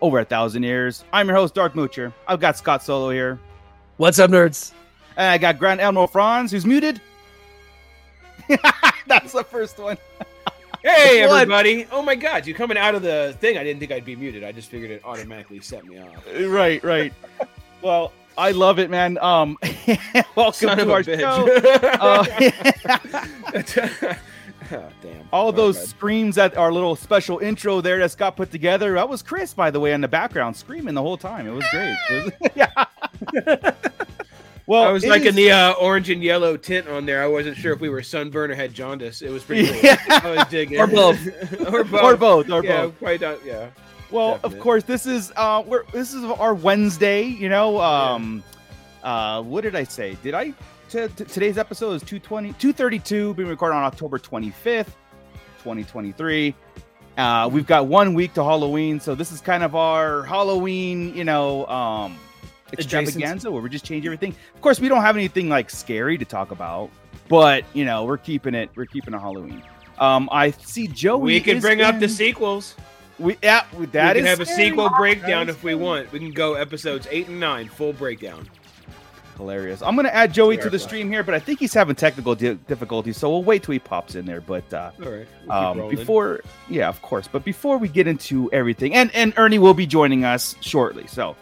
over a thousand years. I'm your host, Darth Moocher. I've got Scott Solo here. What's up, nerds? And I got Grand Admiral Franz, who's muted. That's the first one. Hey, What? everybody! Oh my God, you coming out of the thing? I didn't think I'd be muted. I just figured it automatically set me off. Right, right. well, I love it, man. Um, welcome Son to of a our bitch. show. Uh, oh, damn. all Oh, those God. screams at our little special intro there that Scott put together. That was Chris, by the way, in the background, screaming the whole time. It was great. It was- yeah. well, I was it like in the uh, orange and yellow tint on there. I wasn't sure if we were sunburn or had jaundice. It was pretty cool. Yeah. I was digging. Or both. or both. or both, or yeah, both. quite not. Yeah. Well, definite. of course, this is uh, we're this is our Wednesday. You know, um, uh, what did I say? Did I? T- t- today's episode is 220, 232, being recorded on October 25th, 2023. Uh, we've got one week to Halloween, so this is kind of our Halloween, you know, um, extravaganza where we just change everything. Of course, we don't have anything like scary to talk about, but you know, we're keeping it, we're keeping it Halloween. Um, I see Joey. we can is bring up the sequels. We yeah, that we can is have a sequel breakdown if we want. We can go episodes eight and nine, full breakdown. Hilarious. I'm gonna add Joey to the stream here, but I think he's having technical di- difficulties, so we'll wait till he pops in there. But uh, All right. we'll um, before, yeah, of course. But before we get into everything, and and Ernie will be joining us shortly. So,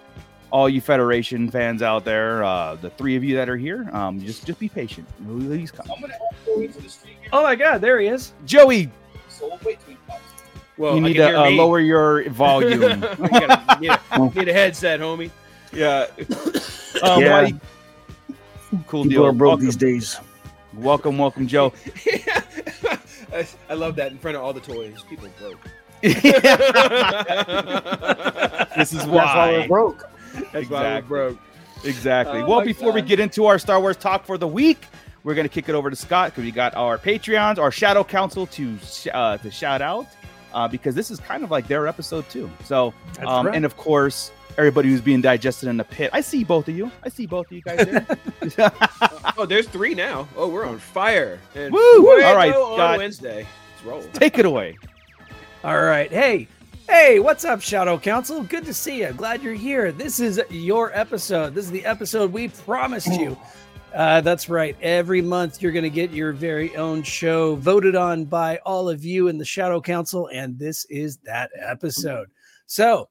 all you Federation fans out there, uh, the three of you that are here, um, just just be patient. He's coming. I'm gonna add Joey to the stream here. Oh my god, there he is. Joey, So we'll wait till he pops. well, you I need can to hear uh, me. lower your volume. You gotta- need, a, need a headset, homie. yeah. Um, Yeah. why- Cool People deal. are broke welcome, these days. welcome, welcome, Joe. I, I love that in front of all the toys. People broke. this is That's why we're broke. That's why we're Exactly. broke. Exactly. Oh well, my before we get into our Star Wars talk for the week, we're gonna kick it over to Scott because we got our Patreons, our Shadow Council to sh- uh, to shout out uh, because this is kind of like their episode too. So, um, right. and of course, everybody who's being digested in the pit. I see both of you. I see both of you guys there. Oh, there's three now. Oh, we're on fire. And Woo! Fuego All right, on Scott. Wednesday. Let's roll. Take it away. All right. Hey, hey, what's up, Shadow Council? Good to see you. Glad you're here. This is your episode. This is the episode we promised you. Uh, that's right. Every month, you're going to get your very own show voted on by all of you in the Shadow Council, and this is that episode. So,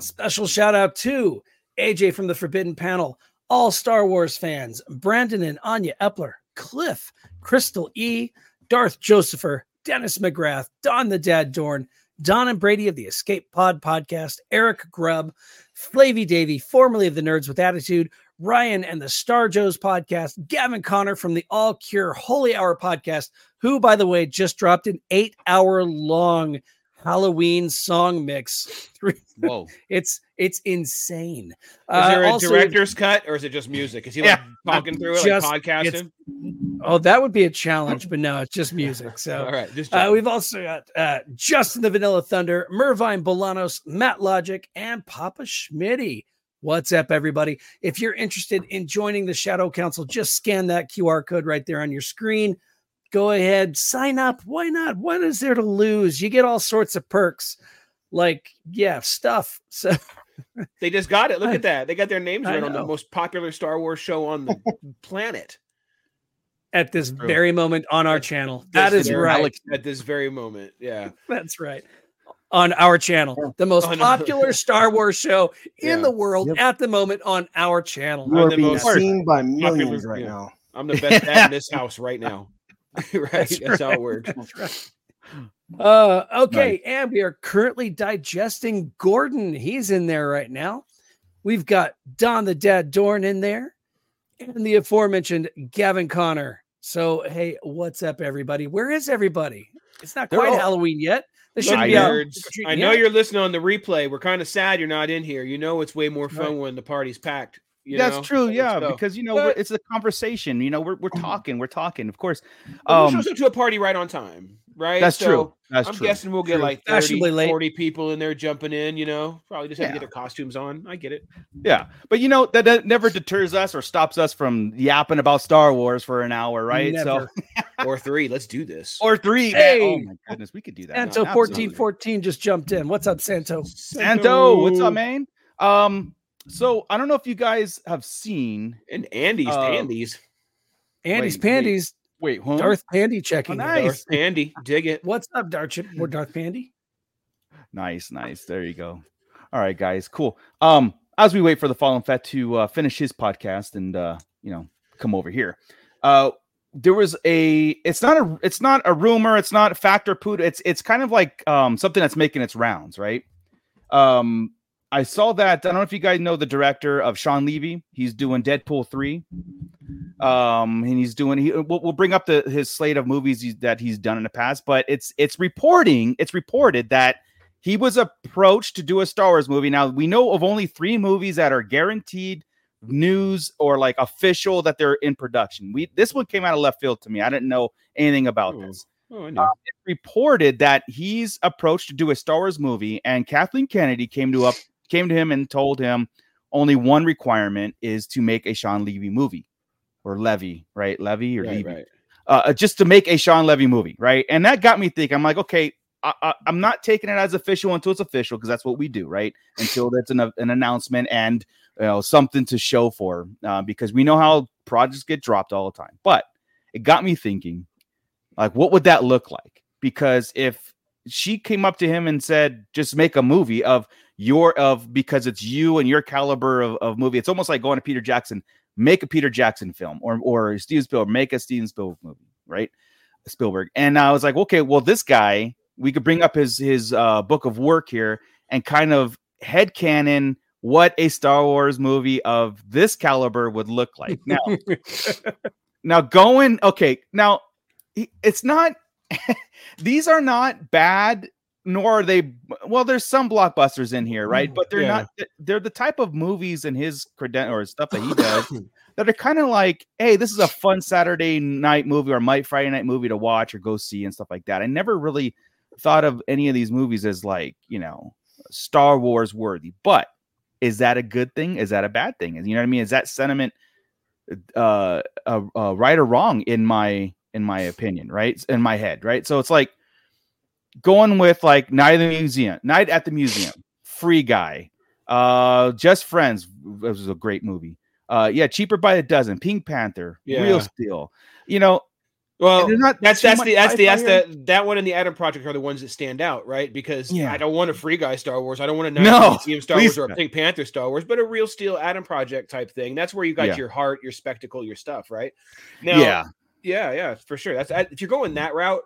special shout out to AJ from the Forbidden Panel, all Star Wars fans, Brandon and Anya Epler, Cliff, Crystal E, Darth Josepher, Dennis McGrath, Don the Dad Dorn, Don and Brady of the Escape Pod podcast, Eric Grubb, Flavy Davy, formerly of the Nerds with Attitude, Ryan and the Star Joes podcast, Gavin Connor from the All Cure Holy Hour podcast, who, by the way, just dropped an eight hour long Halloween song mix. Whoa. It's it's insane. Is Uh, there a also- director's cut or is it just music? Is he like Yeah. talking through it, Just- like podcasting? Oh, that would be a challenge, but no, it's just music. So All right. Just Uh, we've also got uh, Justin the Vanilla Thunder, Mervine Bolanos, Matt Logic, and Papa Schmitty. What's up, everybody? If you're interested in joining the Shadow Council, just scan that QR code right there on your screen. Go ahead, sign up. Why not? What is there to lose? You get all sorts of perks, like yeah, stuff. So they just got it. Look at that. They got their names right on the most popular Star Wars show on the planet. at this True. very moment on our channel, that this is very- right. At this very moment. Yeah. That's right. On our channel, the most On- popular Star Wars show in Yeah. the world Yep. at the moment on our channel. You are the being most seen by popular- millions right yeah. now. I'm the best dad in this house right now. right. That's, That's how it works. Right. Uh, okay, and we are currently digesting Gordon. He's in there right now. We've got Don the Dad Dorn in there, and the aforementioned Gavin Connor. So, hey, what's up, everybody? Where is everybody? It's not They're quite all- Halloween yet, This shouldn't I be out. I know you're listening on the replay. We're kind of sad you're not in here. You know it's way more fun Right. when the party's packed. You That's know? true, Let's yeah, because you know But- it's a conversation. You know, we're we're talking, we're talking. Of course, But um, we shows up to a party right on time, right? that's So true. That's I'm true. guessing we'll get True. like 30, late. 40 people in there jumping in, you know, probably just have to get their costumes on. I get it. Yeah, but you know that, that never deters us or stops us from yapping about Star Wars for an hour, right? Never. So or three. Let's do this. or three. man. Oh my goodness, we could do that. Santo now. fourteen Absolutely. fourteen just jumped in. What's up, Santo? Santo, what's up, man? Um, so I don't know if you guys have seen. And Andy's Uh, Andy's. Andy's Wait, wait. Pandies. Wait, huh? Darth Pandy checking. Oh, nice. Darth Andy. Dig it. What's up, Darth? Or Darth Pandy? Nice, nice. There you go. All right, guys, cool. Um, as we wait for the Fallen Fett to uh, finish his podcast and uh, you know, come over here. Uh, there was a. It's not a. It's not a rumor. It's not fact or poot. It's it's kind of like um something that's making its rounds, right? Um, I saw that. I don't know if you guys know the director of Shawn Levy. He's doing Deadpool three. Um, and he's doing. He we'll, we'll bring up the his slate of movies he's, that he's done in the past, but it's it's reporting. It's reported that he was approached to do a Star Wars movie. Now we know of only three movies that are guaranteed news or like official that they're in production. We this one came out of left field to me. I didn't know anything about Hmm. this. Oh, I know. Reported that he's approached to do a Star Wars movie, and Kathleen Kennedy came to up came to him and told him only one requirement is to make a Shawn Levy movie or Levy, right? Levy or right, Levy right. uh, just to make a Shawn Levy movie, right? And that got me thinking. I'm like, okay, I, I'm not taking it as official until it's official because that's what we do, right? Until it's an, an announcement and you know something to show for, uh, because we know how projects get dropped all the time. But it got me thinking, like, what would that look like? Because if she came up to him and said, just make a movie of your of because it's you and your caliber of, of movie, it's almost like going to Peter Jackson, make a Peter Jackson film, or or Steven Spielberg, make a Steven Spielberg movie, right? Spielberg. And I was like, okay, well, this guy, we could bring up his his uh, book of work here and kind of headcanon what a Star Wars movie of this caliber would look like. Now, now going okay, now it's not these are not bad nor are they well there's some blockbusters in here right? But they're Yeah. not they're the type of movies and his credent or stuff that he does that are kind of like hey this is a fun saturday night movie or might friday night movie to watch or go see and stuff like that. I never really thought of any of these movies as like you know star wars worthy but is that a good thing? Is that a bad thing? You know what i mean? Is that sentiment uh, uh, uh right or wrong in my in my opinion right? In my head right? So it's like going with like night at the museum night at the museum free guy uh just friends it was a great movie uh yeah cheaper by the dozen pink panther Yeah. real steel you know Well, that's that's the that's the that's the that one and the Adam Project are the ones that stand out, right? Because Yeah. I don't want a free guy Star Wars. I don't want a No, museum Star Wars or a. Pink Panther Star Wars, but a real steel Adam Project type thing. That's where you got Yeah. your heart, your spectacle, your stuff, right? Now, yeah yeah, yeah, for sure. That's if you're going that route,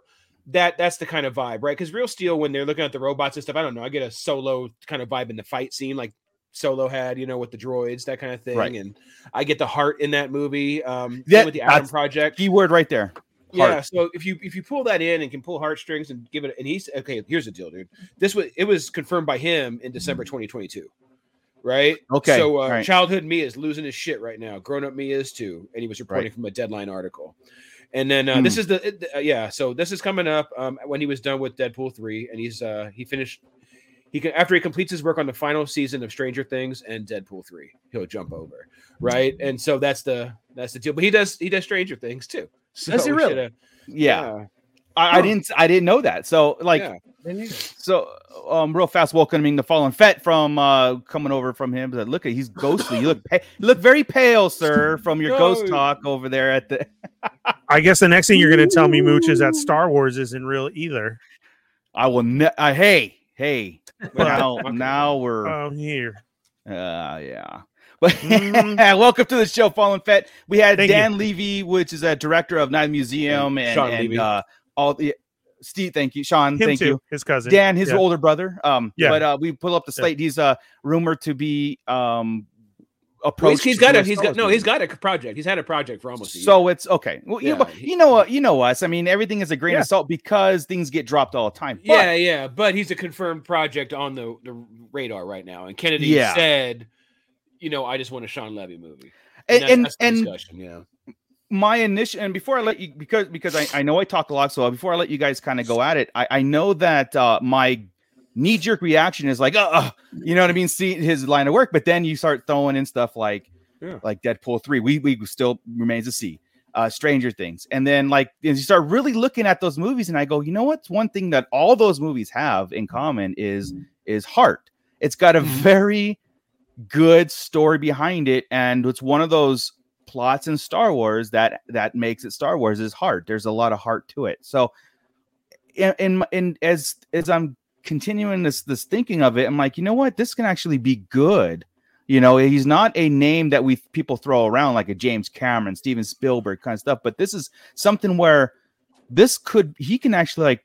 that that's the kind of vibe, right? Because Real Steel, when they're looking at the robots and stuff, I don't know. I get a solo kind of vibe in the fight scene, like Solo had, you know, with the droids, that kind of thing, Right. and I get the heart in that movie. Um, with the Adam Project, key word right there Yeah, so if you if you pull that in and can pull heartstrings and give it, and he's okay. Here's the deal, dude. This was it was confirmed by him in December 2022, right? Okay, So uh, right. childhood me is losing his shit right now. Grown up me is too, and he was reporting Right. from a Deadline article. And then uh, this is the uh, yeah. So this is coming up um, when he was done with Deadpool three, and he's uh he finished. He can after he completes his work on the final season of Stranger Things and Deadpool three, he'll jump over, right? And so that's the that's the deal. But he does he does Stranger Things too. So Does he really? shoulda- yeah, I, I didn't i didn't know that so like Yeah. So, um, real fast welcoming the fallen Fett from uh coming over from him. But look at he's ghostly. You look pa- you look very pale, sir, from your ghost talk over there at the. I guess the next thing you're going to tell me, Mooch, is that Star Wars isn't real either. I will. Ne- uh, hey, hey. Now, now we're. Oh, here. Uh, yeah. But Mhm. welcome to the show, Fallen Fett. We had Thank you. Dan Levy, which is a director of Night Museum, and, Sean and Levy. uh, all the Steve. Thank you, Sean. Him thank too. you. His cousin. Dan, his Yeah. older brother. Um, Yeah. but uh, we pull up the Yeah. slate. He's uh rumored to be um approach. he's to got a he's got no he's got a project. He's had a project for almost a year. So it's okay. Well, you, Yeah, know, he- you know what? You know us. I mean, everything is a grain Yeah. of salt because things get dropped all the time. But yeah, yeah, but he's a confirmed project on the, the radar right now. And Kennedy Yeah. said, you know, I just want a Shawn Levy movie. and that- and, that's the and discussion, yeah. My initial and before I let you because because I, I know I talk a lot, so before I let you guys kind of go at it, I, I know that uh, my knee jerk reaction is like, uh, uh, you know what I mean, see his line of work, but then you start throwing in stuff like Yeah. like Deadpool three, we we still remains to see. Uh, Stranger Things, and then like as you start really looking at those movies, and I go, you know what's one thing that all those movies have in common is is heart. It's got a very good story behind it, and it's one of those plots in Star Wars that that makes it Star Wars is heart. There's a lot of heart to it. So, in in, and as as I'm continuing this this thinking of it, I'm like, you know what, this can actually be good. You know, he's not a name that we people throw around like a James Cameron, Steven Spielberg kind of stuff, but this is something where this could he can actually like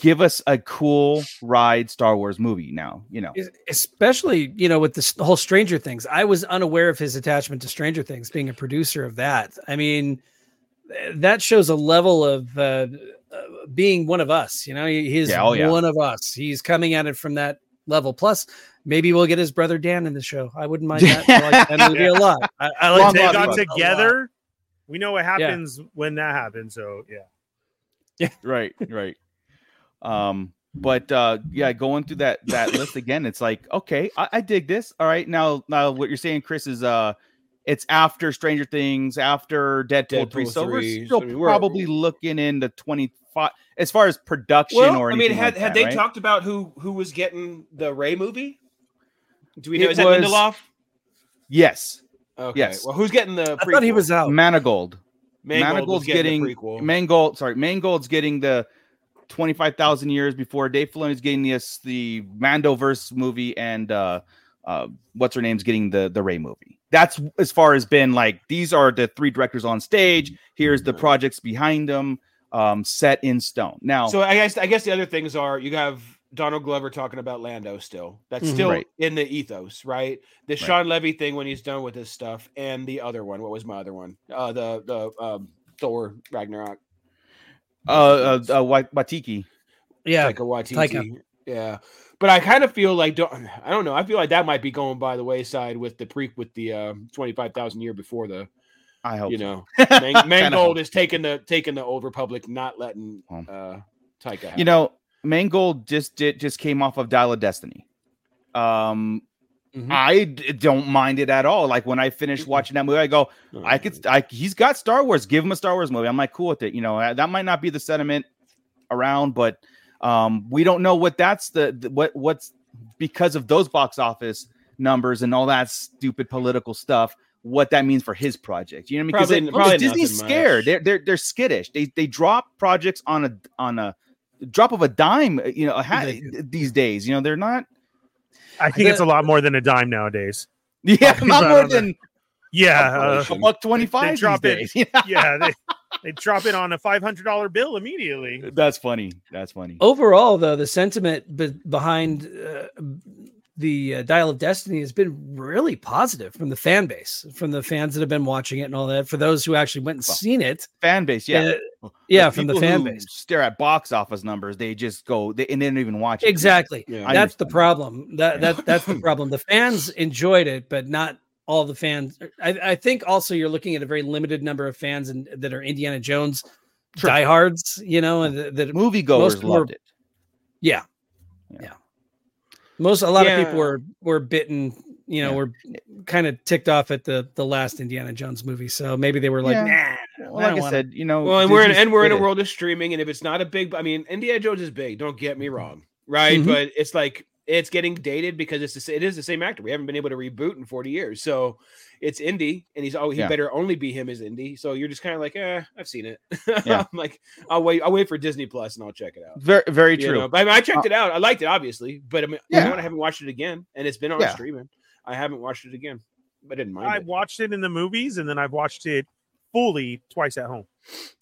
give us a cool ride Star Wars movie now, you know. Especially you know with this whole stranger things i was unaware of his attachment to stranger things being a producer of that i mean that shows a level of uh, uh, being one of us you know he's Yeah, oh, yeah. one of us he's coming at it from that level plus maybe we'll get his brother dan in the show i wouldn't mind that i like that movie a lot i, I like Long they got Brother. movie a lot. together. We know what happens when that happens. So yeah. yeah. right right um but uh yeah going through that that list again it's like okay I, I dig this all right now now what you're saying chris is uh it's after stranger things after deadpool, 3 Deadpool so we're still I mean, we're- probably looking into 25 as far as production Well, or I mean, had like had that, they right? talked about who who was getting the Rey movie? Do we know? It Is that was- Lindelof? yes Okay. yes. Well, who's getting the? i thought he was out Manigold. Mangold was Manigold's getting, the prequel. Mangold. Sorry, Mangold's getting the twenty-five thousand years before Dave Filoni's getting the the Mandoverse movie, and uh, uh, what's her name's getting the the Rey movie. That's as far as been like these are the three directors on stage. Here's the projects behind them, um, set in stone. Now, So I guess I guess the other things are you have Donald Glover talking about Lando still. That's Mhm. still Right. in the ethos, right? The Shawn Levy thing when he's done with his stuff, and the other one. What was my other one? Uh, the the um, Thor Ragnarok. Uh, uh, uh Watiki. yeah Taika Waititi. Taika. Yeah, but I kind of feel like don't I don't know. I feel like that might be going by the wayside with the pre with the um, twenty five thousand year before the I hope you so. know Man- Kinda Mangold is taking the taking the old Republic, not letting Um, uh Taika. have You it. know, Mangold just did just came off of Dial of Destiny. Um, Mhm. I d- don't mind it at all. Like when I finished watching that movie, I go, I could. I, he's got Star Wars. Give him a Star Wars movie. I'm like cool with it. You know, uh, that might not be the sentiment around, but um, we don't know what that's the, the what what's because of those box office numbers and all that stupid political stuff. What that means for his project, you know, what I mean? Probably- because probably Disney's scared. much. They're they're they're skittish. They they drop projects on a on a drop of a dime. uh, You know, a ha- these days. You know, they're not. I think it's a lot more than a dime nowadays. Yeah, not more on the- than Yeah, uh, a buck twenty five. drop it. Yeah. yeah. They, they drop it on a five hundred dollar bill immediately. That's funny. That's funny. overall though the sentiment be- behind uh, the uh, dial of destiny has been really positive from the fan base from the fans that have been watching it and all that for those who actually went and Well, seen it Fan base, yeah. uh, yeah from the fan who base Stare at box office numbers. They just go they, and they don't even watch it. exactly Yeah. That's the problem that, that that's the problem the fans enjoyed it but not all the fans I, I think also you're looking at a very limited number of fans and that are indiana jones Sure. diehards you know and that, that Moviegoers of them were- loved it. Yeah. Yeah. Yeah. Most a lot of people were were bitten, you know, Yeah. were kind of ticked off at the the last Indiana Jones movie. So maybe they were like, Yeah. nah. Well, I like I wanna- said, you know, Well, and we're in and we're in a world of streaming, and if it's not a big, I mean, Indiana Jones is big. Don't get me wrong, right? Mhm. But it's like it's getting dated because it's the, it is the same actor. We haven't been able to reboot in forty years, so it's Indy, and he's oh he Yeah. better only be him as Indy. So you're just kind of like, eh, I've seen it. Yeah. I'm like, I'll wait, I'll wait for Disney Plus and I'll check it out. Very, very You true. know, but I, mean, I checked it out. I liked it, obviously, but I mean, Yeah. you know, I haven't watched it again, and it's been on Yeah. streaming. I haven't watched it again. I didn't mind I it. watched it in the movies, and then I've watched it fully twice at home.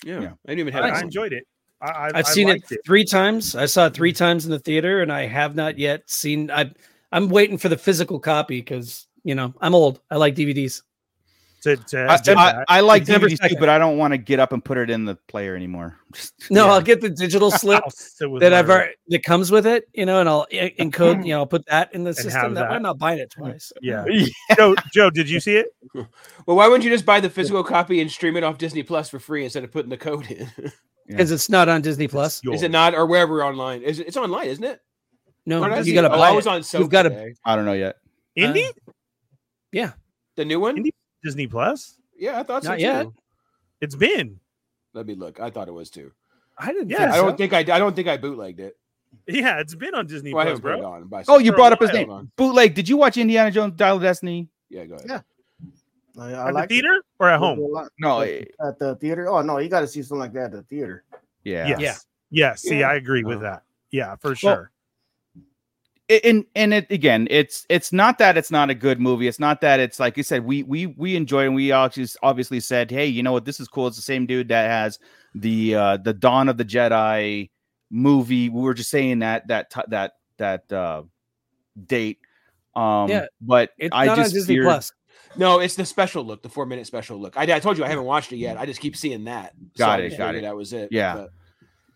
Yeah. Yeah. I didn't even have I, it. I enjoyed it. I, I, I've I seen it, it. three times. I saw it three times in the theater, and I have not yet seen. I I'm waiting for the physical copy because you know, I'm old. I like DVDs. To, to I, I. I like December DVDs too, but I don't want to get up and put it in the player anymore. No, Yeah. I'll get the digital slip I'll sit with that I've already, that comes with it, you know, and I'll encode, you know, I'll put that in the have system. That that. I'm not buying it twice. Yeah. Joe, Joe, did you see it? Well, why wouldn't you just buy the physical copy and stream it off Disney Plus for free instead of putting the code in? Because it's not on Disney Plus. is it not, or wherever online? Is it? It's online, isn't it? No, Where you got to it? Oh, buy I was on Soap You've got to. I don't know yet. Uh, Indie? Yeah, the new one? Indie- Disney Plus? Yeah, I thought so Not too. yet. It's been. Let me look. I thought it was too. I didn't. Yeah, think I so. don't think I. I don't think I bootlegged it. Yeah, it's been on Disney Well, I Plus, haven't put bro. on. Oh, you brought up his name. Bootleg. Did you watch Indiana Jones Dial of Destiny? Yeah, go ahead. Yeah. I, I At like the theater or at home? No. At at the theater. Oh no, you got to see something like that at the theater. Yeah. Yes. Yeah. Yes. See, Yeah. I agree with Oh. that. Yeah, for sure. it- and and it again it's it's not that it's not a good movie it's not that it's like you said we we we enjoy and we all just obviously said hey you know what this is cool it's the same dude that has the uh the dawn of the jedi movie we were just saying that that that that uh date um Yeah, but It's i not just on Disney feared- Plus. No, it's the special look, the four minute special look. I, I told you I haven't watched it yet. I just keep seeing that. Got I it, got it. That was it. Yeah. But-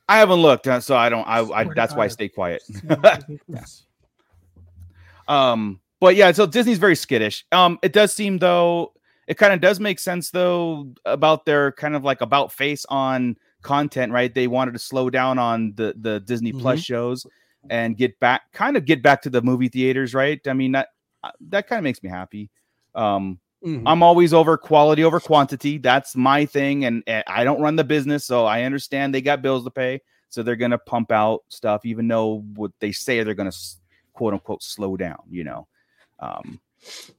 i haven't looked uh, so i don't I, I that's why i stay quiet Um, but yeah, so Disney's very skittish. Um, it does seem though, it kind of does make sense though about their kind of like about face on content, right? They wanted to slow down on the the Disney Plus shows and get back, kind of get back to the movie theaters, right? I mean that uh, that kind of makes me happy. Um, Mhm. I'm always over quality over quantity. That's my thing, and, and I don't run the business, so I understand they got bills to pay, so they're gonna pump out stuff, even though what they say they're gonna quote unquote slow down, you know. Um,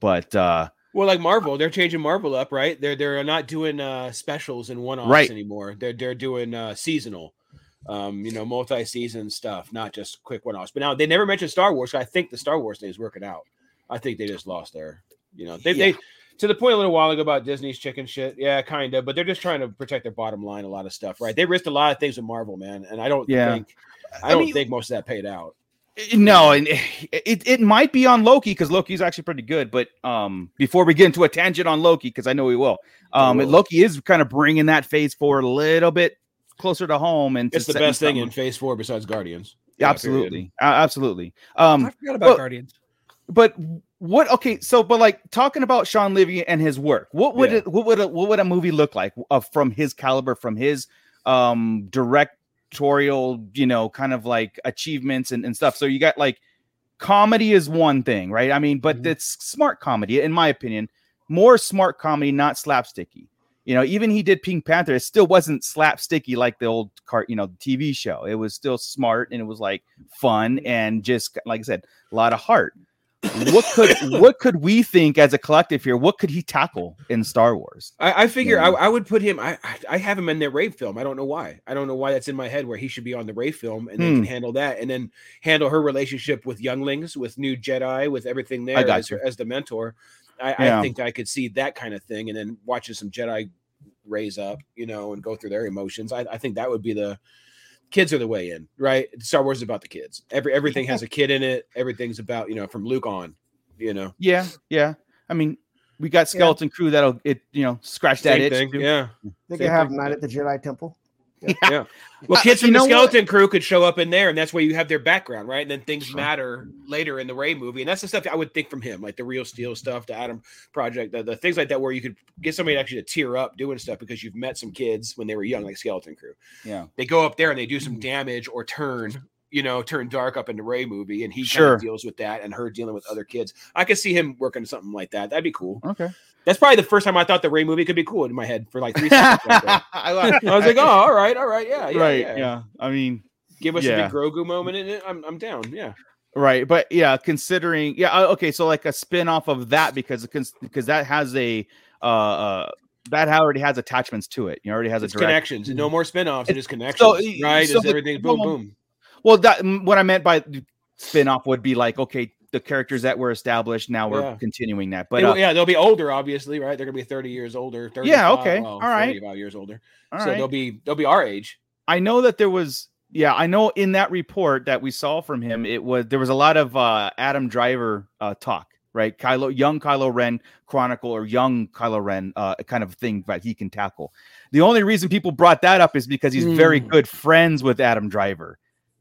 but uh, Well, like Marvel, they're changing Marvel up, right? They're they're not doing uh specials and one offs Right. anymore. They're they're doing uh seasonal, um, you know, multi season stuff, not just quick one offs. But now they never mentioned Star Wars. So I think the Star Wars thing is working out. I think they just lost their, you know, they they to the point a little while ago about Disney's chicken shit. Yeah, kind of, but they're just trying to protect their bottom line. A lot of stuff, right? They risked a lot of things with Marvel, man, and I don't Yeah. think I I don't mean- think most of that paid out. no, and it, it might be on Loki because Loki's actually pretty good. But um, before we get into a tangent on Loki, because I know we will, um, We. Loki is kind of bringing that phase four a little bit closer to home, and It's the best thing in Phase Four besides Guardians. Yeah, Yeah, absolutely, period. A- absolutely. Um, I forgot about well, Guardians. but what? Okay, so but like talking about Shawn Levy and his work, what would Yeah. it? What would a, what would a movie look like uh, from his caliber, from his um directorial, you know, kind of like achievements and, and stuff? So you got like comedy is one thing, right? I mean, but Mhm. it's smart comedy, in my opinion, more smart comedy, not slapsticky. You know, even he did Pink Panther, it still wasn't slapsticky like the old cart, you know, TV show. It was still smart and it was like fun and just like I said, a lot of heart. What could what could we think as a collective here? What could he tackle in Star Wars? I, I figure Yeah. I, I would put him. I I- have him in the Rey film. I don't know why. I don't know why that's in my head where he should be on the Rey film and they Hmm. can handle that and then handle her relationship with younglings, with new Jedi, with everything there got as, her, as the mentor. I, Yeah. I think I could see that kind of thing and then watching some Jedi raise up, you know, and go through their emotions. I, I think that would be the kids are the way in, right? Star Wars is about the kids. Every everything has a kid in it. Everything's about you know from Luke on, you know. Yeah, yeah. I mean, we got skeleton crew that'll it you know scratch that Same itch. thing. too. Yeah. They Same can have thing. Night at the Jedi Temple. Yeah. Well, Uh, kids you from the know what? skeleton crew could show up in there, and that's where you have their background, right? And then things matter later in the Rey movie, and that's the stuff I would think from him, like the Real Steel stuff, the Adam Project, the, the things like that, where you could get somebody actually to tear up doing stuff because you've met some kids when they were young, like skeleton crew. Yeah. They go up there and they do Mm. some damage or turn, you know, turn dark up in the Rey movie, and he kind Sure. of deals with that, and her dealing with other kids. I could see him working something like that. That'd be cool. Okay. That's probably the first time I thought the Rey movie could be cool in my head for like three seconds. I, I was like, oh, all right, all right, yeah, yeah, right. yeah. Yeah. I mean, Give us Yeah. a big Grogu moment in it. I'm, I'm down. Yeah. right. But yeah, considering yeah, uh, okay, so like a spin off of that because because because that has a uh uh that already has attachments to it. You already has It's a direct connections. No more spin-offs. It is So, connections. right? so Is everything boom well, boom. Well, that what I meant by spin off would be like okay, the characters that were established now we're Yeah. continuing that. But will- uh, yeah, they'll be older, obviously, right? They're gonna be 30 years older. 35, Yeah, okay, well, all right. 45 years older. all so right. they'll be they'll be our age. I know that there was yeah, I know in that report that we saw from him, it was there was a lot of uh Adam Driver uh talk, right? Kylo, young Kylo Ren chronicle or young Kylo Ren uh, kind of thing that he can tackle. The only reason people brought that up is because he's very Hmm. good friends with Adam Driver.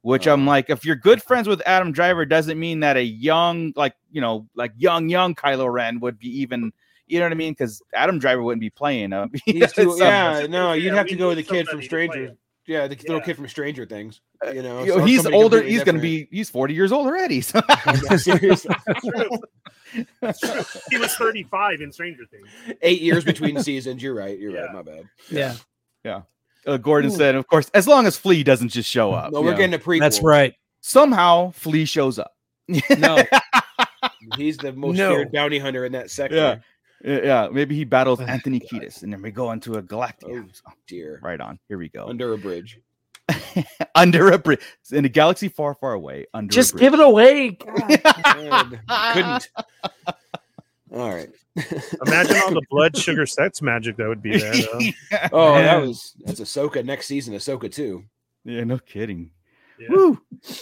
Which I'm um, like, if you're good friends with Adam Driver, doesn't mean that a young, like you know, like young, young Kylo Ren would be even, you know what I mean? Because Adam Driver wouldn't be playing uh, him. Too, yeah, no, you'd Yeah, have to go with the kid from somebody Stranger. Yeah, the little kid from Stranger Things. Uh, you know, You know, so- he's older. He's going to be. He's 40 years old already. So Seriously. he was 35 in Stranger Things. eight years between seasons. You're right. You're Yeah. right. My bad. Yeah. Yeah, uh, Gordon Ooh. said, of course, as long as Flea doesn't just show up. No, we're yeah. getting a prequel. that's right. somehow Flea shows up. No, He's the most No. feared bounty hunter in that sector. Yeah. Yeah, yeah, maybe he battles Anthony Kiedis, and then we go into a Galactica. Oh dear. Right on. Here we go. Under a bridge. under a bridge in a galaxy far, far away. Under just a give it away. God, couldn't. All right. Imagine all the blood sugar sex magic that would be there. Though. Oh, that was that's Ahsoka next season. Ahsoka too. yeah, no kidding. Yeah. Woo.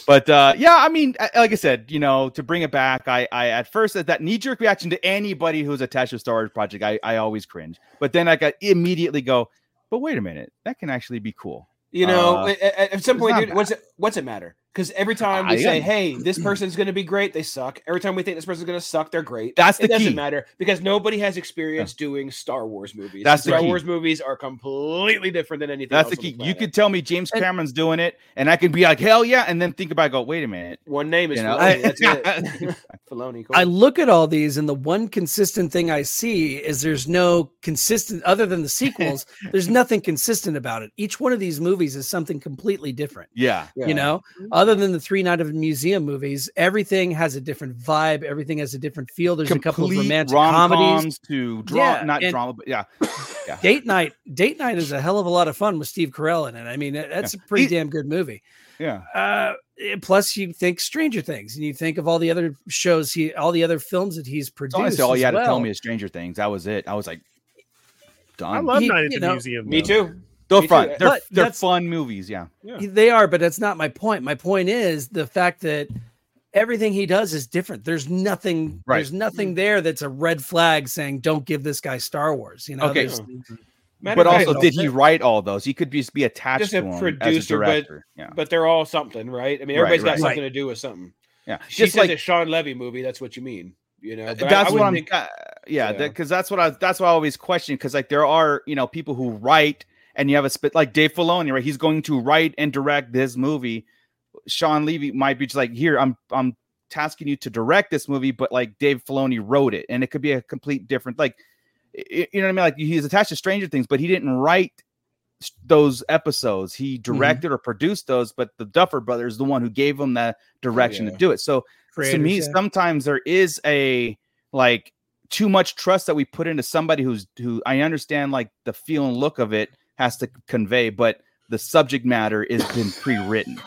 But uh, yeah, I mean, like I said, you know, to bring it back, I, I at first at that knee jerk reaction to anybody who's attached to a Star Wars project, I, I always cringe. But then I got immediately go, but wait a minute, that can actually be cool. You know, Uh, at, at- at some point, not dude, what's it what's it matter? Because every time we say, yeah. "Hey, this person's going to be great," they suck. Every time we think this person's going to suck, they're great. That's the it doesn't matter because nobody has experience doing Star Wars movies. That's the Star key. Wars movies are completely different than anything. That's else the key. the You could tell me James And- Cameron's doing it, and I could be like, hell yeah, and then think about, it, go, wait a minute. one name is You know? Filoni. That's it. Filoni. Cool. I look at all these, and the one consistent thing I see is there's no consistent, other than the sequels, there's nothing consistent about it. Each one of these movies is something completely different. Yeah. Yeah. You know, mm-hmm. Other than the three Night of the Museum movies, everything has a different vibe. Everything has a different feel. There's a couple of romantic comedies. to drama, Yeah, not and- drama, but yeah. yeah. Date night, date night is a hell of a lot of fun with Steve Carell in it. I mean, that- that's a pretty He- damn good movie. Yeah. Uh, eh, plus, you think Stranger Things, and you think of all the other shows he, all the other films that he's produced. Honestly, all you had to tell me is Stranger Things. That was it. I was like, done. I done. love He- Night at the know, Museum. Me though. too. They're Me fun. too. They're, But they're fun movies. Yeah. They are, but that's not my point. My point is the fact that everything he does is different. There's nothing. Right. There's nothing there that's a red flag saying don't give this guy Star Wars. You know. Okay. there's- Matter But also, did he write all those? He could just be attached Just to a them as a producer, but- yeah. but they're all something, right? I mean, Right, everybody's right. got something Right. to do with something. Yeah. She Just like a Shawn Levy movie. That's what you mean. You know, But that's I what I'm. think- uh, yeah, Yeah. because that's what I. That's what I always question. Because like there are you know people who write and you have a spit like Dave Filoni, right? He's going to write and direct this movie. Shawn Levy might be just like, here, I'm I'm tasking you to direct this movie, but like Dave Filoni wrote it, and it could be a complete different like, you know what I mean? Like he's attached to Stranger Things, but he didn't write those episodes. He mm-hmm. directed or produced those, but the Duffer Brothers, is the one who gave him the direction yeah. to do it. So to me, yeah. sometimes there is a like too much trust that we put into somebody who's who I understand like the feel and look of it has to convey, but the subject matter is been pre-written.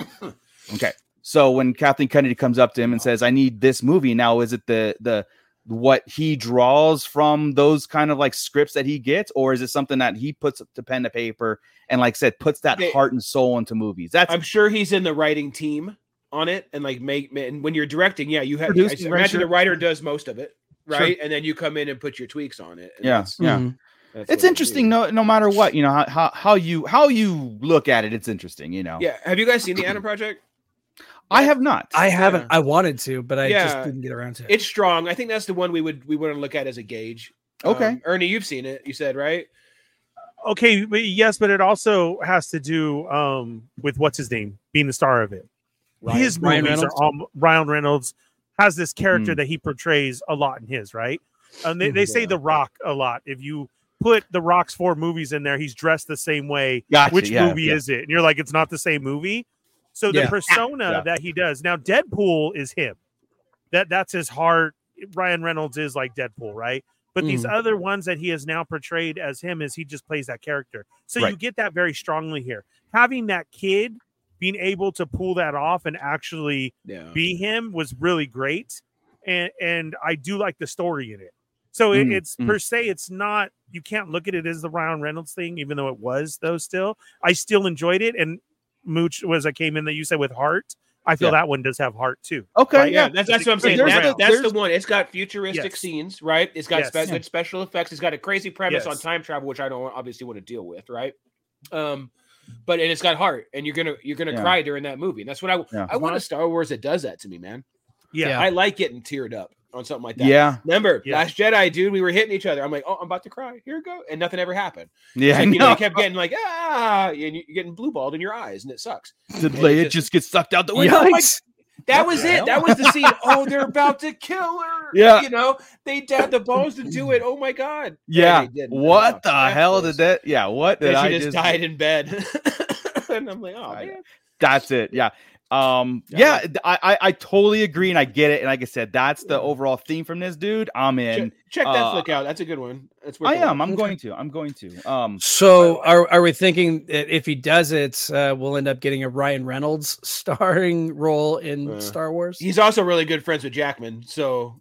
Okay. So when Kathleen Kennedy comes up to him and says, I need this movie, now is it the the what he draws from those kind of like scripts that he gets, or is it something that he puts to pen to paper and like I said, puts that Okay. heart and soul into movies? That's I'm sure he's in the writing team on it, and like make and when you're directing, yeah, you have. I Producing, right, imagine sure. the writer does most of it, Sure. right? And then you come in and put your tweaks on it. and yeah, that's- yeah. Mhm. That's it's what it interesting no no matter what you know how, how how you how you look at it it's interesting you know Yeah, have you guys seen the Adam Project? i have not I haven't. Yeah. I wanted to, but I Yeah. just didn't get around to it. It's strong. I think that's the one we would we want to look at as a gauge. Okay. Um, Ernie, you've seen it. You said right. Okay, but yes, but it also has to do um with what's his name being the star of it. Ryan- his Ryan movies Reynolds? are all Ryan Reynolds has this character Mm. that he portrays a lot in his right. And they, Mhm. they say The Rock a lot. If you put The Rock's four movies in there, he's dressed the same way. Gotcha, Which yeah, movie yeah. is it? And you're like, it's not the same movie. So the Yeah. persona that he does now, Deadpool is him. That that's his heart. Ryan Reynolds is like Deadpool, right? But these Mhm. other ones that he has now portrayed as him is he just plays that character. So Right. you get that very strongly here. Having that kid being able to pull that off and actually be him was really great. And and I do like the story in it. So it, Mm, it's mm. per se, it's not you can't look at it as the Ryan Reynolds thing, even though it was though still. I still enjoyed it. And Mooch was I came in that you said with heart. I feel Yeah. that one does have heart too. Okay, Right, yeah. Yeah, that's, that's what I'm saying. There's That- the- that's the one. It's got futuristic Yes. scenes, right? It's got Yes. spe- Yeah. good special effects. It's got a crazy premise on time travel, which I don't obviously want to deal with, right? Um, but and it's got heart, and you're gonna you're gonna Yeah. cry during that movie. And that's what I Yeah. I want a Star Wars that does that to me, man. Yeah. Yeah. I like getting teared up on something like that. Yeah, Remember, Yeah. Last Jedi, dude, we were hitting each other. I'm like, oh, I'm about to cry. Here we go, and nothing ever happened. yeah. It's like, you know, you kept getting like ah, and you're getting blue balled in your eyes, and it sucks. The it blade just- just gets sucked out the window. I'm like, That What was it. hell? That was the scene. Oh, they're about to kill her. Yeah. You know, they had the balls to do it. Oh my god. yeah. they. What the hell did that? Yeah. What Then did she I just, just? died in bed. and I'm like, oh I- man. That's it. Yeah. Um. Yeah. Yeah. I, I I totally agree, and I get it. And like I said, that's the overall theme from this dude. I'm in. Check, check that uh, flick out. That's a good one. That's worth I a watch. am. I'm going to. I'm going to. Um. So are are we thinking that if he does it, uh, we'll end up getting a Ryan Reynolds starring role in Uh, Star Wars? He's also really good friends with Jackman. So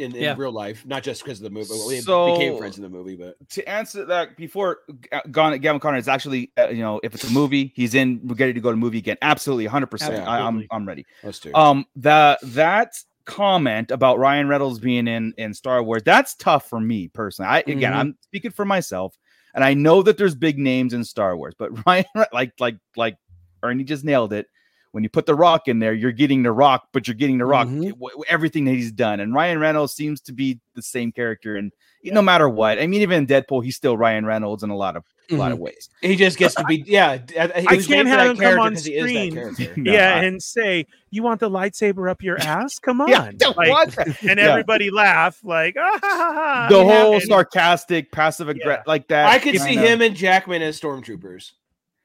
in, in Yeah. real life, not just because of the movie. Well, we So- became friends in the movie, but to answer that before G- Gone Gavin Connor is actually uh, you know if it's a movie he's in we're ready to go to movie again absolutely 100 percent I, I'm I'm ready let's do. um the that comment about Ryan Reynolds being in in Star Wars that's tough for me personally I again Mhm. I'm speaking for myself and I know that there's big names in Star Wars but Ryan like like like Ernie just nailed it when you put the rock in there you're getting the rock but you're getting the rock Mhm. w- w- everything that he's done and Ryan Reynolds seems to be the same character and no matter what I mean even in Deadpool he's still Ryan Reynolds in a lot of a lot of Mhm. ways he just gets to be yeah. d- I can't have him come character on 'cause he is that screen. No, yeah, I- and say, "You want the lightsaber up your ass? Come on!" yeah, don't Like, want that. and Yeah. everybody laugh like, ah, ha, ha, ha. the I whole and- sarcastic passive aggressive Yeah. like that I could see know. him and Jackman as stormtroopers I-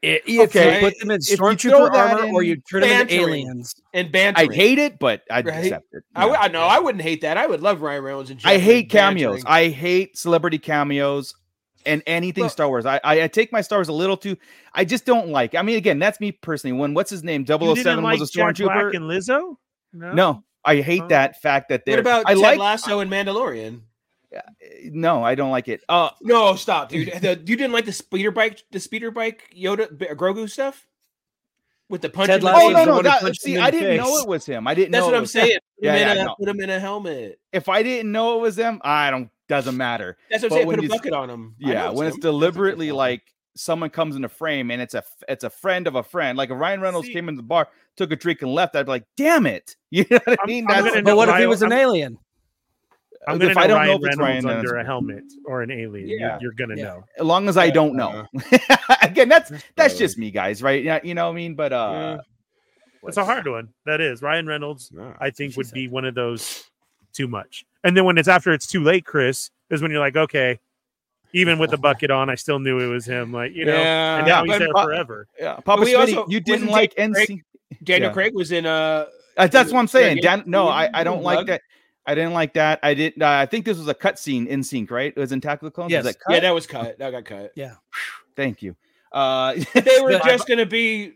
If Okay, you put them in if you stormtrooper throw that armor or you turn them into aliens, and bantering. I'd hate it but I'd Right? accept it Yeah. I know I wouldn't hate that. I would love Ryan Reynolds and I hate cameos. bantering. I hate celebrity cameos and anything Look- Star Wars. I, I I take my Star Wars a little too. I just don't like. I mean, again, that's me personally. When what's his name? You 007 didn't like was a Jack Black stormtrooper. and Lizzo? No, I hate Oh. that fact that they're. What about I Ted like. Lasso and Mandalorian? No, I don't like it. Uh, No, stop, dude. The, you didn't like the speeder bike, the speeder bike Yoda B- Grogu stuff with the punch. Ted the oh no, no. That, see, I didn't know it was him. I didn't. That's know what it I'm was saying. Put, Yeah, him yeah, a, no. put him in a helmet. If I didn't know it was them, I don't. Doesn't matter. That's what I'm But saying. Put a bucket on him. Yeah, know when it's him. deliberately like someone comes in a frame and it's a it's a friend of a friend. Like if Ryan Reynolds See- came in the bar, took a drink and left, I'd be like, damn it. You know what I I'm- mean? I'm That's but know what if he was an I'm- alien? I'm gonna know I don't know Ryan if it's Reynolds Ryan under Reynolds. a helmet or an alien. Yeah. You're, you're gonna Yeah. know. as long as I don't know. Again, that's that's just me, guys, right? Yeah, you know what I mean? But uh It's a hard one. That is Ryan Reynolds. Nah. I think would said. be one of those too much. And then when it's after it's too late, Chris is when you're like, okay, even with the bucket on, I still knew it was him. Like you know, Yeah. and now Yeah, he's there but- forever. yeah, Papa Smitty, also- you didn't like Daniel Craig- Daniel Yeah. Craig was in uh Uh, that's what I'm saying. Dan, no, I, I don't like that. I didn't like that. I didn't. Uh, I think this was a cut scene in sync, right? It was in Attack of the Clones. Yes. Was that yeah that was cut. That got cut. Yeah. Thank you. Uh, They were just gonna be,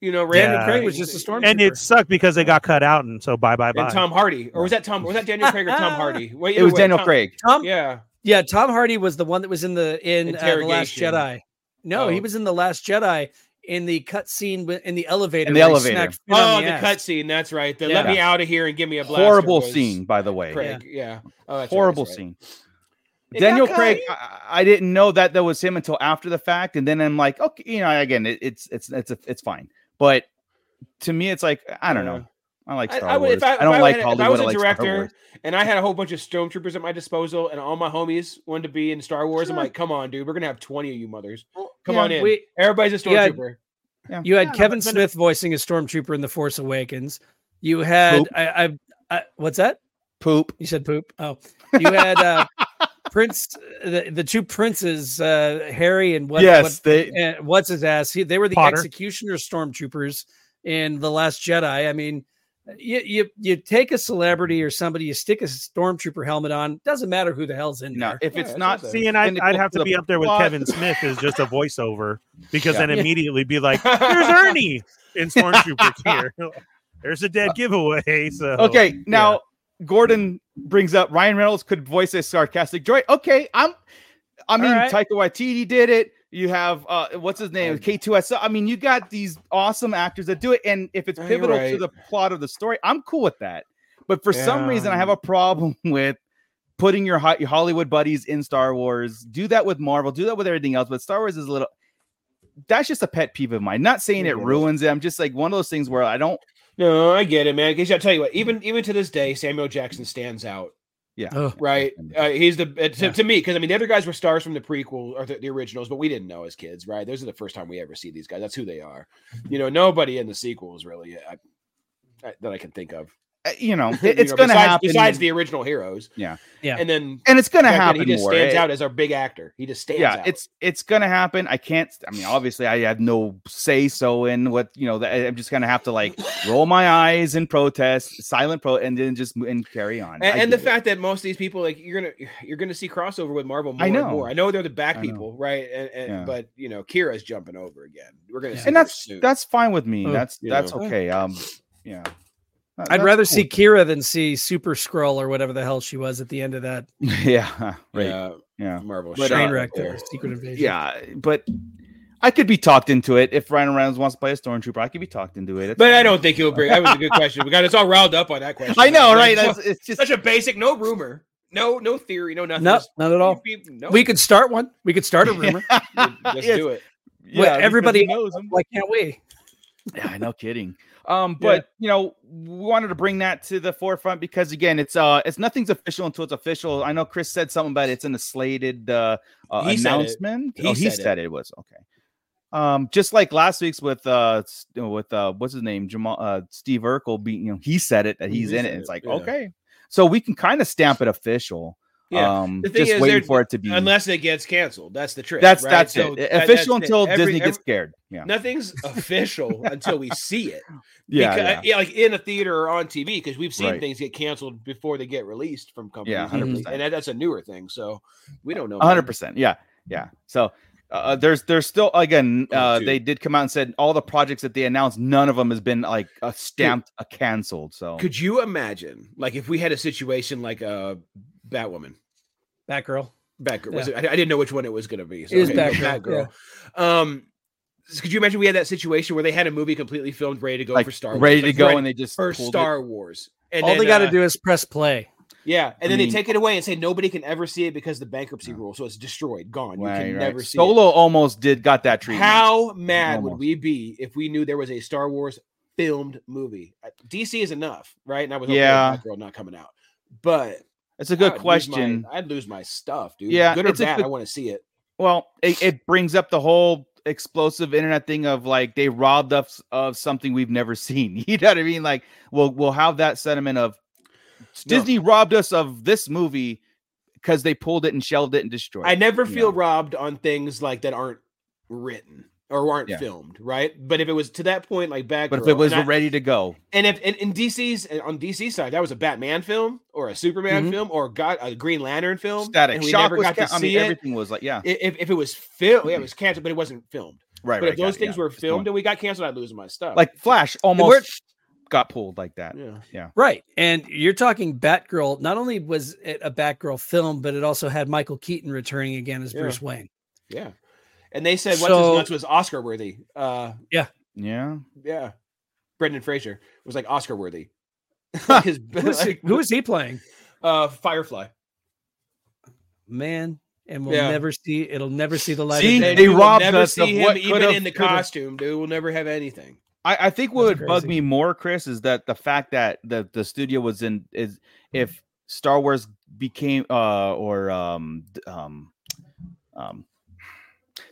you know, Daniel random. Craig was just a stormtrooper. And it sucked because they got cut out, and so bye bye bye. and Tom Hardy, or was that Tom? Was that Daniel Craig or Tom Hardy? Wait, it was way, Daniel Tom- Craig. Tom, Yeah, yeah, Tom Hardy was the one that was in the in uh, the Last Jedi. No, he Oh. was in the Last Jedi in the cutscene in the elevator. In the elevator. smacked Finn on Oh, the ass. cutscene. That's right. The Yeah. let me out of here and give me a blaster Horrible was scene, by the way. Craig. Yeah. Oh, that's Horrible right. scene. It Daniel Craig. I, I didn't know that that was him until after the fact, and then I'm like, okay, you know, again, it, it's it's it's a, it's fine, but to me, it's like I don't Yeah. know. I like Star I would- Wars. if I- I, don't I like had- if I was I a like director, Wars. and I had a whole bunch of stormtroopers at my disposal, and all my homies wanted to be in Star Wars. I'm like, come on, dude, we're gonna have 20 of you mothers. Come Yeah, on in. we- Everybody's a Yeah. stormtrooper. You had Yeah, Kevin but then- Smith voicing a stormtrooper in The Force Awakens. You had I, I, I what's that? Poop. You said poop. Oh, you had uh, Prince, the, the two princes, uh, Harry and what? yes, what, they. and what's his ass? He, they were the Potter. executioner stormtroopers in the Last Jedi. I mean, you you you take a celebrity or somebody, you stick a stormtrooper helmet on. Doesn't matter who the hell's in No, there. if Yeah, it's that's not see, and I'd, I'd have to to be up there with plot. Kevin Smith as just a voiceover because Yeah. then immediately be like, "There's Ernie in Stormtrooper here. There's a dead giveaway." So Okay, now Gordon brings up Ryan Reynolds could voice a sarcastic droid. Okay, I'm. I mean, right. Taika Waititi did it. You have uh, what's his name? K2S. I mean, you got these awesome actors that do it, and if it's pivotal to the plot of the story, I'm cool with that. But for some reason, I have a problem with putting your, Ho- your Hollywood buddies in Star Wars. Do that with Marvel. Do that with everything else. But Star Wars is a little. That's just a pet peeve of mine. Not saying it Yeah. ruins it. I'm just like one of those things where I don't. No, I get it, man. Because I tell you what, even even to this day, Samuel Jackson stands out. Yeah. Oh. Right. Uh, he's the uh, to, Yeah. to me because I mean the other guys were stars from the prequel or the, the originals, but we didn't know as kids, right? Those are the first time we ever see these guys. That's who they are. You know, nobody in the sequels really I, I, that I can think of. Uh, You know, it- it's know, gonna happen. besides the original heroes. Yeah. Yeah. And then and it's gonna happen. He just more. stands It- out as our big actor. He just stands yeah out. it's it's gonna happen i can't i mean obviously i have no say so in what you know that i'm just gonna have to like roll my eyes and protest silent pro and then just and carry on and, and the it. fact that most of these people like you're gonna you're gonna see crossover with Marvel more I and know. more. I know they're the back people, right? And, and Yeah. but you know, Qi'ra's jumping over again. We're gonna see and that's soon. that's fine with me Oh, that's that's know. okay um yeah That- I'd that's rather cool. see Qi'ra than see Super Skrull or whatever the hell she was at the end of that yeah right yeah, yeah, Marvel But, train uh, wreck there, Secret Invasion. yeah but i could be talked into it if ryan reynolds wants to play a stormtrooper i could be talked into it It's But I don't think he'll bring. That was a good question. We got us all riled up on that question. i know right That's- it's just such a basic, no rumor, no no theory, no nothing. No, Just- not at all. No, We could start one. We could start a rumor. just Yes. do it. Well, because everybody he knows him. Why can't we? Yeah, no kidding. Um, but you know, we wanted to bring that to the forefront because again, it's uh, it's nothing's official until it's official. I know Chris said something about it's in a slated uh, uh He said announcement. He oh, he said it. said it. was okay. Um, just like last week's with uh, s- you know, with uh, what's his name, Jamal, uh, Steve Urkel. Being, you know, he said it that He he's in it. It, it's like yeah. okay, so we can kind of stamp it official. Yeah. Um, The thing just is, waiting for it to be. Unless it gets canceled, that's the trick. that's right? that's So it. that- Official that's it. until Every- Disney gets scared. Yeah. Nothing's official until we see it. Yeah, Because- yeah. like in a theater or on TV, because we've seen Right. things get canceled before they get released from companies. Yeah, 100%. and that, that's a newer thing. So we don't know. hundred percent. Yeah, yeah. So uh, there's there's still again uh, they did come out and said all the projects that they announced, none of them has been like uh, stamped a canceled. So Could you imagine, like, if we had a situation like a Batwoman, Batgirl. Batgirl? Was it, I, I didn't know which one it was going to be. So, It was okay, no, Batgirl, Um, could you imagine we had that situation where they had a movie completely filmed, ready to go like for Star Wars, ready to like, go, ready and they just for pulled it? Star Wars? And All then, they got to uh, do is press play. Yeah, and I then mean- they take it away and say nobody can ever see it because of the bankruptcy rule, so it's destroyed, gone. You can right. never see Solo it. almost did got that treatment. How mad would we be if we knew there was a Star Wars filmed movie? Uh, DC is enough, right? And I was okay Yeah. with Batgirl not coming out, but It's a good I'd lose question. my- I'd lose my stuff, dude. Yeah, good or bad, good- I want to see it. Well, it, it brings up the whole explosive internet thing of like they robbed us of something we've never seen. You know what I mean? Like we'll we'll have that sentiment of No. Disney robbed us of this movie because they pulled it and shelved it and destroyed. I never feel know. robbed on things like that aren't written or aren't Yeah. filmed, right? But if it was to that point, like back, But if it was and I- ready to go, And if in, in DC's on DC side, that was a Batman film or a Superman Mhm. film or got a Green Lantern film, static and we shock never was. got ca- to I see mean, it. everything was like, yeah, If, if it was filmed, yeah, it was canceled, but it wasn't filmed. right, But right. if those got it, things yeah. were filmed going- and we got canceled, I'd lose my stuff. like Flash, almost got pulled like that. yeah, Right. And you're talking Batgirl. Not only was it a Batgirl film, but it also had Michael Keaton returning again as Yeah. Bruce Wayne. yeah. And they said once So- his nuts was Oscar worthy. Uh, Yeah, yeah. Yeah. Brendan Fraser was like Oscar worthy. his Who is, he, who is he playing? uh Firefly. Man, and we'll Yeah. never see it'll never see the light See? of day. They we will robbed never us of him what even in the costume, dude. We'll never have anything. I, I think what That's would bug me more, Chris, is that the fact that the the studio was in is if Star Wars became uh or um um um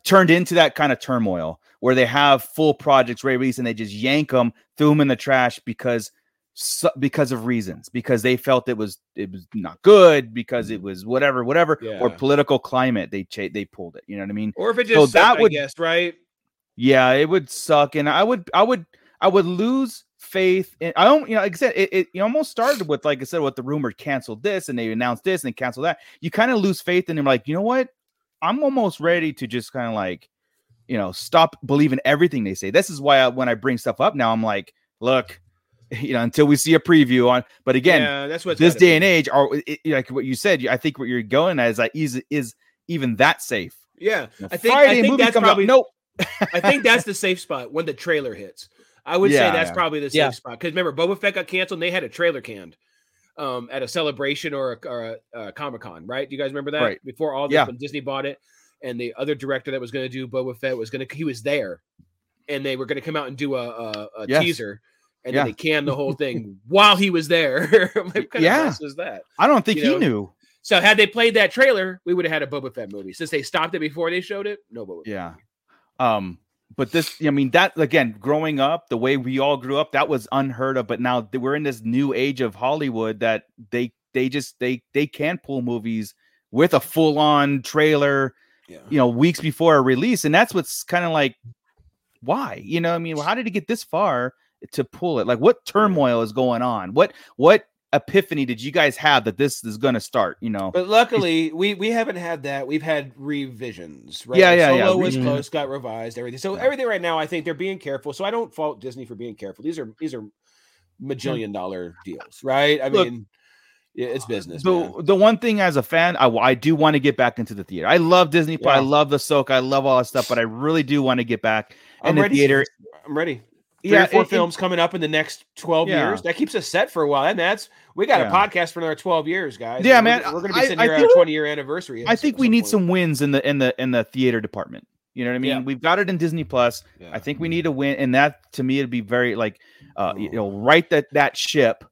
turned into that kind of turmoil where they have full projects ready and they just yank them, threw them in the trash because so, because of reasons because they felt it was it was not good because it mm. was whatever whatever or political climate they cha- they pulled it you know what I mean Or if it So just that sucked, I would- guess, right? yeah, it would suck, and I would, I would, I would lose faith. In, I don't, you know, like I said, it, it you almost started with, like I said, with the rumor canceled this, and they announced this, and they canceled that. You kind of lose faith, and you're like, you know what? I'm almost ready to just kind of like, you know, stop believing everything they say. This is why I, when I bring stuff up now, I'm like, look, you know, until we see a preview on. But again, yeah, that's what this day and age, are it, like what you said. I think what you're going at is like, is is even that safe? Yeah, You know, I think Friday I think movie that's comes probably out. Nope. I think that's the safe spot when the trailer hits. I would Yeah, say that's yeah. probably the safe Yeah. spot because remember Boba Fett got canceled and they had a trailer canned um, at a celebration or a, or a, a Comic Con, right? Do you guys remember that Right. before all this Yeah. when Disney bought it and the other director that was going to do Boba Fett was going to he was there and they were going to come out and do a, a, a Yes. teaser and Yeah. then they canned the whole thing while he was there. I'm like, what kind Yeah. mess that? I don't think You he know, knew. So had they played that trailer, we would have had a Boba Fett movie. Since they stopped it before they showed it, no Boba. Fett. Yeah. Um, but this, I mean, that again, growing up, the way we all grew up, that was unheard of. But now we're in this new age of Hollywood that they they just they they can pull movies with a full on trailer, Yeah. you know, weeks before a release, and that's what's kind of like, why? You know, I mean, how did it get this far to pull it? Like, what turmoil is going on? What what epiphany did you guys have that this is going to start? You know, But luckily, we we haven't had that. We've had revisions, right? Yeah, yeah, yeah. Solo was Mhm. close, got revised, everything. So Yeah. everything right now, I think they're being careful. So I don't fault Disney for being careful. These are these are majillion dollar deals, right? I Look, mean, yeah, it's business. man. the the one thing as a fan, I, I do want to get back into the theater. I love Disney Plus, I love the Soak, I love all that stuff, but I really do want to get back in I'm the ready. theater. I'm ready. Three Yeah, or four and- films coming up in the next 12 Yeah. years. That keeps us set for a while. And that's we got Yeah. a podcast for another 12 years, guys. Yeah, And we're- man, We're, gonna be I- sitting I here at think- a 20 year anniversary. I think we need point. some wins in the in the in the theater department. You know what I mean? Yeah. We've got it in Disney Plus. I think we need a win, and that to me it'd be very like, uh, you know, right that that ship.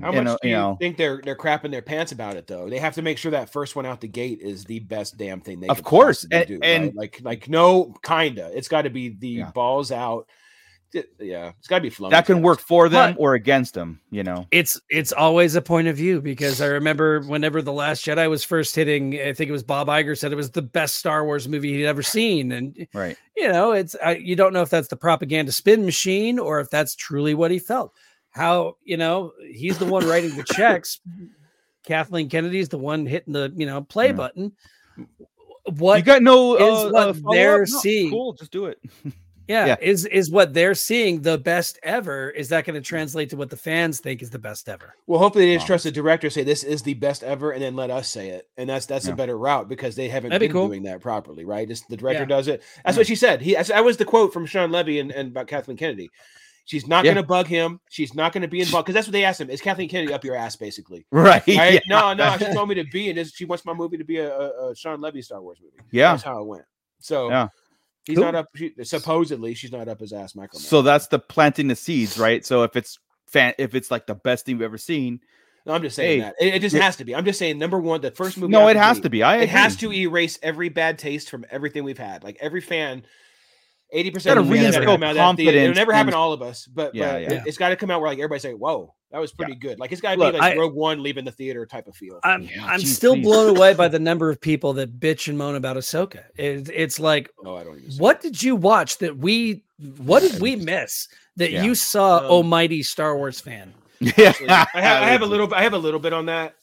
How much know- do you know. think they're they're crapping their pants about it though? They have to make sure that first one out the gate is the best damn thing they Of course, and- do, and- right? like like no kinda. It's got to be the balls out. Di- Yeah, it's got to be flowing. That can work for them But- or against them. You know, it's it's always a point of view because I remember whenever the Last Jedi was first hitting, I think it was Bob Iger said it was the best Star Wars movie he'd ever seen, and right? you know, it's I, you don't know if that's the propaganda spin machine or if that's truly what he felt. How you know he's the one writing the checks. Kathleen Kennedy's the one hitting the you know play Yeah. button. What you got no is uh, what uh, they're No, seeing. Cool, just do it. yeah, yeah. is is what they're seeing the best ever? Is that going to translate to what the fans think is the best ever? Well, hopefully they just Wow. trust the director say this is the best ever, and then let us say it, and that's that's Yeah. a better route because they haven't That'd be been cool. doing that properly, right? Just the director Yeah. does it. That's what she said. He that's- that was the quote from Shawn Levy and, and about Kathleen Kennedy. She's not Yeah. going to bug him. She's not going to be involved because that's what they asked him. Is Kathleen Kennedy up your ass, basically? Right? Right? Yeah. No, no. She told me to be and. She wants my movie to be a, a, a Shawn Levy Star Wars movie. Yeah. that's how it went. So Yeah. He's not up. She, supposedly, she's not up his ass. Michael. So that's the planting the seeds, right? So if it's fan, if it's like the best thing we've ever seen, no, I'm just saying Hey, that it, it just yeah. has to be. I'm just saying number one, the first movie. no, it has gate, to be. I it has to erase every bad taste from everything we've had. Like every fan, eighty Gotta percent of the fans reinstill gotta come out of that theater. It'll never happen to all of us, but, Yeah, but yeah. it, has got to come out where like everybody say, "Whoa, that was pretty good." Like it's got to be like I- Rogue One leaving the theater type of feel. I'm Yeah, I'm geez, still please. blown away by the number of people that bitch and moan about Ahsoka. It, it's like, no, I don't even. what it. did you watch that we? What did we miss that Yeah. you saw? Um, Almighty Star Wars fan. Yeah, I have, I have a little. I have a little bit on that.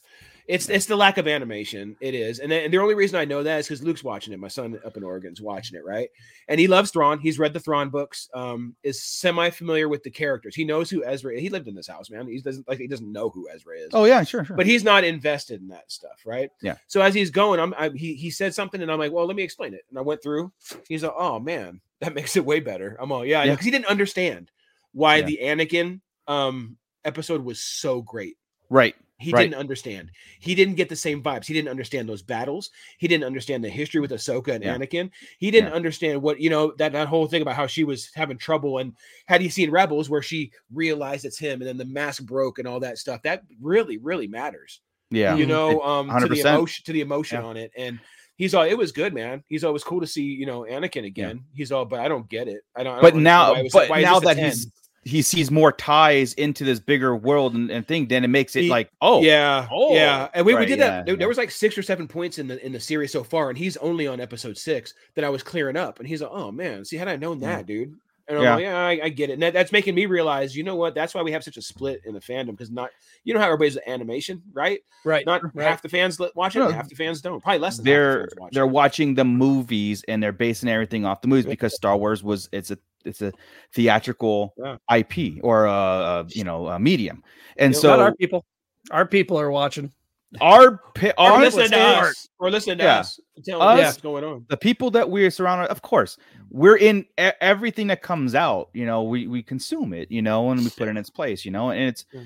It's it's the lack of animation. It is, and, then, and the only reason I know that is because Luke's watching it. My son up in Oregon's watching it, right? And he loves Thrawn. He's read the Thrawn books. Um, is semi familiar with the characters. He knows who Ezra. He lived in this house, man. He doesn't like he doesn't know who Ezra is. Oh yeah, sure, sure. but he's not invested in that stuff, right? Yeah. So as he's going, I'm I, he he said something, and I'm like, well, let me explain it. And I went through. He's like, oh man, that makes it way better. I'm all yeah, Yeah. because he didn't understand why Yeah. the Anakin um episode was so great. right. He Right. didn't understand. He didn't get the same vibes. He didn't understand those battles. He didn't understand the history with Ahsoka and Yeah. Anakin. He didn't Yeah. understand what you know that that whole thing about how she was having trouble. And had he seen Rebels, where she realized it's him, and then the mask broke and all that stuff, that really, really matters Yeah. you know, um, to the 100%. emotion, to the emotion Yeah. on it. And he's all, it was good, man. He's always cool to see, you know, Anakin again. He's all, but I don't get it. I don't. I but don't understand now, but now that 10? he's he sees more ties into this bigger world and, and thing, then it makes it He- like, oh, yeah, Oh, yeah, and we, we did yeah, that. There, yeah. there was like six or seven points in the in the series so far, and he's only on episode six that I was clearing up, and he's like, "Oh man, see, had I known that, mm. dude." And I'm Yeah. like, yeah, I, I get it. And that, that's making me realize, you know what? That's why we have such a split in the fandom because not, you know how everybody's animation, right? Right. Not right. half the fans watch it, No. half the fans don't. Probably less than half the they're fans watch they're it. watching the movies and they're basing everything off the movies because Star Wars was it's a it's a theatrical Yeah. IP or a, a you know a medium, and Yeah, so Not our people. Our people are watching. Our pi- Or our listen to us. or listen to Yeah. us. Tell Us- what's going on. the people that we're surrounded of course we're in e- everything that comes out you know we we consume it you know and we put it in its place you know and it's Yeah.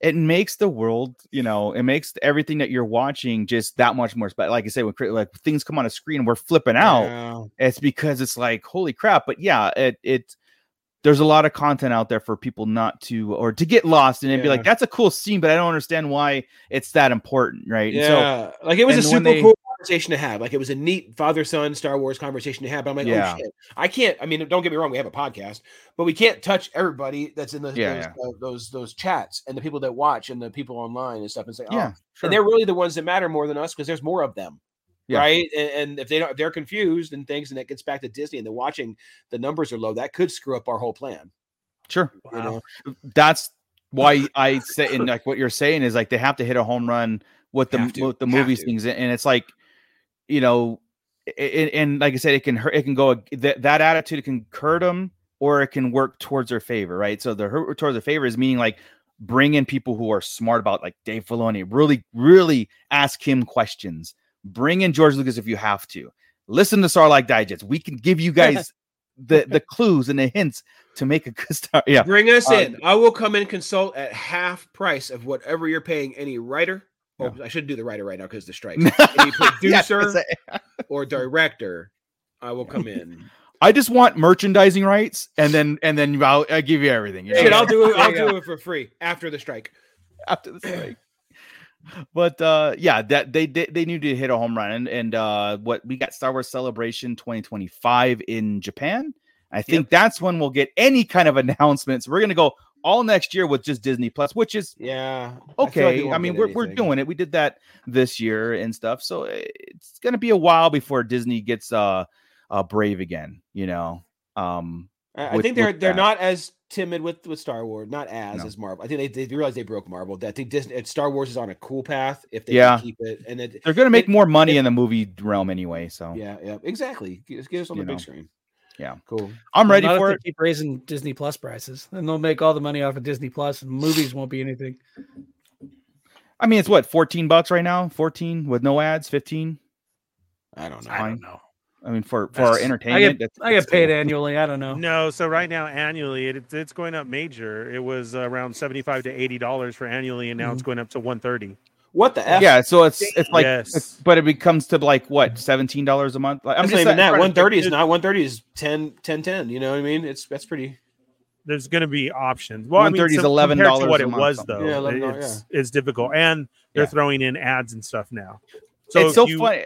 it makes the world you know it makes everything that you're watching just that much more special like i say when like things come on a screen we're flipping out Yeah. it's because it's like holy crap but yeah it it there's a lot of content out there for people not to or to get lost and it'd be like that's a cool scene but i don't understand why it's that important right And so Yeah, like it was a super they- cool conversation to have. Like it was a neat father son Star Wars conversation to have. But I'm like, Yeah. oh shit, I can't. I mean, don't get me wrong, we have a podcast, but we can't touch everybody that's in the, Yeah, those, yeah. Uh, those those chats and the people that watch and the people online and stuff and say, oh, yeah sure. and they're really the ones that matter more than us because there's more of them. Yeah. Right. And, and if they don't, if they're confused and things, and it gets back to Disney and they're watching the numbers are low, that could screw up our whole plan. sure You know? that's why I say and like what you're saying is like they have to hit a home run with the Have to, with the have movie to. things and it's like you know and, and like I said it can hurt it can go that that attitude can hurt them or it can work towards their favor right so the hurt towards their favor is meaning like bring in people who are smart about like Dave Filoni really really ask him questions bring in George Lucas if you have to listen to Sarlacc Digest we can give you guys the the clues and the hints to make a good start yeah Bring us Um, in. I will come in and consult at half price of whatever you're paying any writer. Oh, I shouldn't do the writer right now because the strike. Any Yeah, producer it's- or director, I will come in. I just want merchandising rights, and then and then I'll, I'll give you everything. You know? Shit, I'll do it. I'll do it for free after the strike. after the strike. But uh yeah, that they they, they need to hit a home run, and and uh what we got Star Wars Celebration 2025 in Japan. I think that's when we'll get any kind of announcements. We're gonna go all next year with just Disney Plus, which is Yeah. I like okay. I, mean, we're, we're doing it. We did that this year and stuff. So uh, it's gonna be a while before Disney gets uh, uh brave again. You know, um, I, I with- think they're they're that. not as timid with with Star Wars, not as No. as Marvel. I think they they realize they broke Marvel. I think Disney Star Wars is on a cool path if they Yeah. keep it. And it, they're gonna make it- more money it- in the movie realm anyway. So yeah, yeah, exactly. Get, get us on You the big screen. Yeah. cool. I'm ready Not for it. Keep raising Disney Plus prices, and they'll make all the money off of Disney Plus, and movies won't be anything. I mean, it's what 14 bucks right now, 14 with no ads, 15. I don't know. I don't know. I mean, for for our That's- I entertainment, I get that's- I get that's paid cool. annually. I don't know. No, so right now annually it, it's going up major. It was around seventy five to eighty dollars for annually, and now it's mm-hmm. going up to one thirty. What the f? Yeah, so it's it's like, Yes. it's, but it becomes to like what seventeen dollars a month. Like, I'm I'm just even saying- that. One thirty is not. One thirty is 10, 10, 10. You know what I mean? It's that's pretty. There's going to be options. Well, I mean, 130 is some- compared to $11 what a it month, was though. Yeah, $11, it's, it's difficult, and they're Yeah. throwing in ads and stuff now. So it's if so you funny.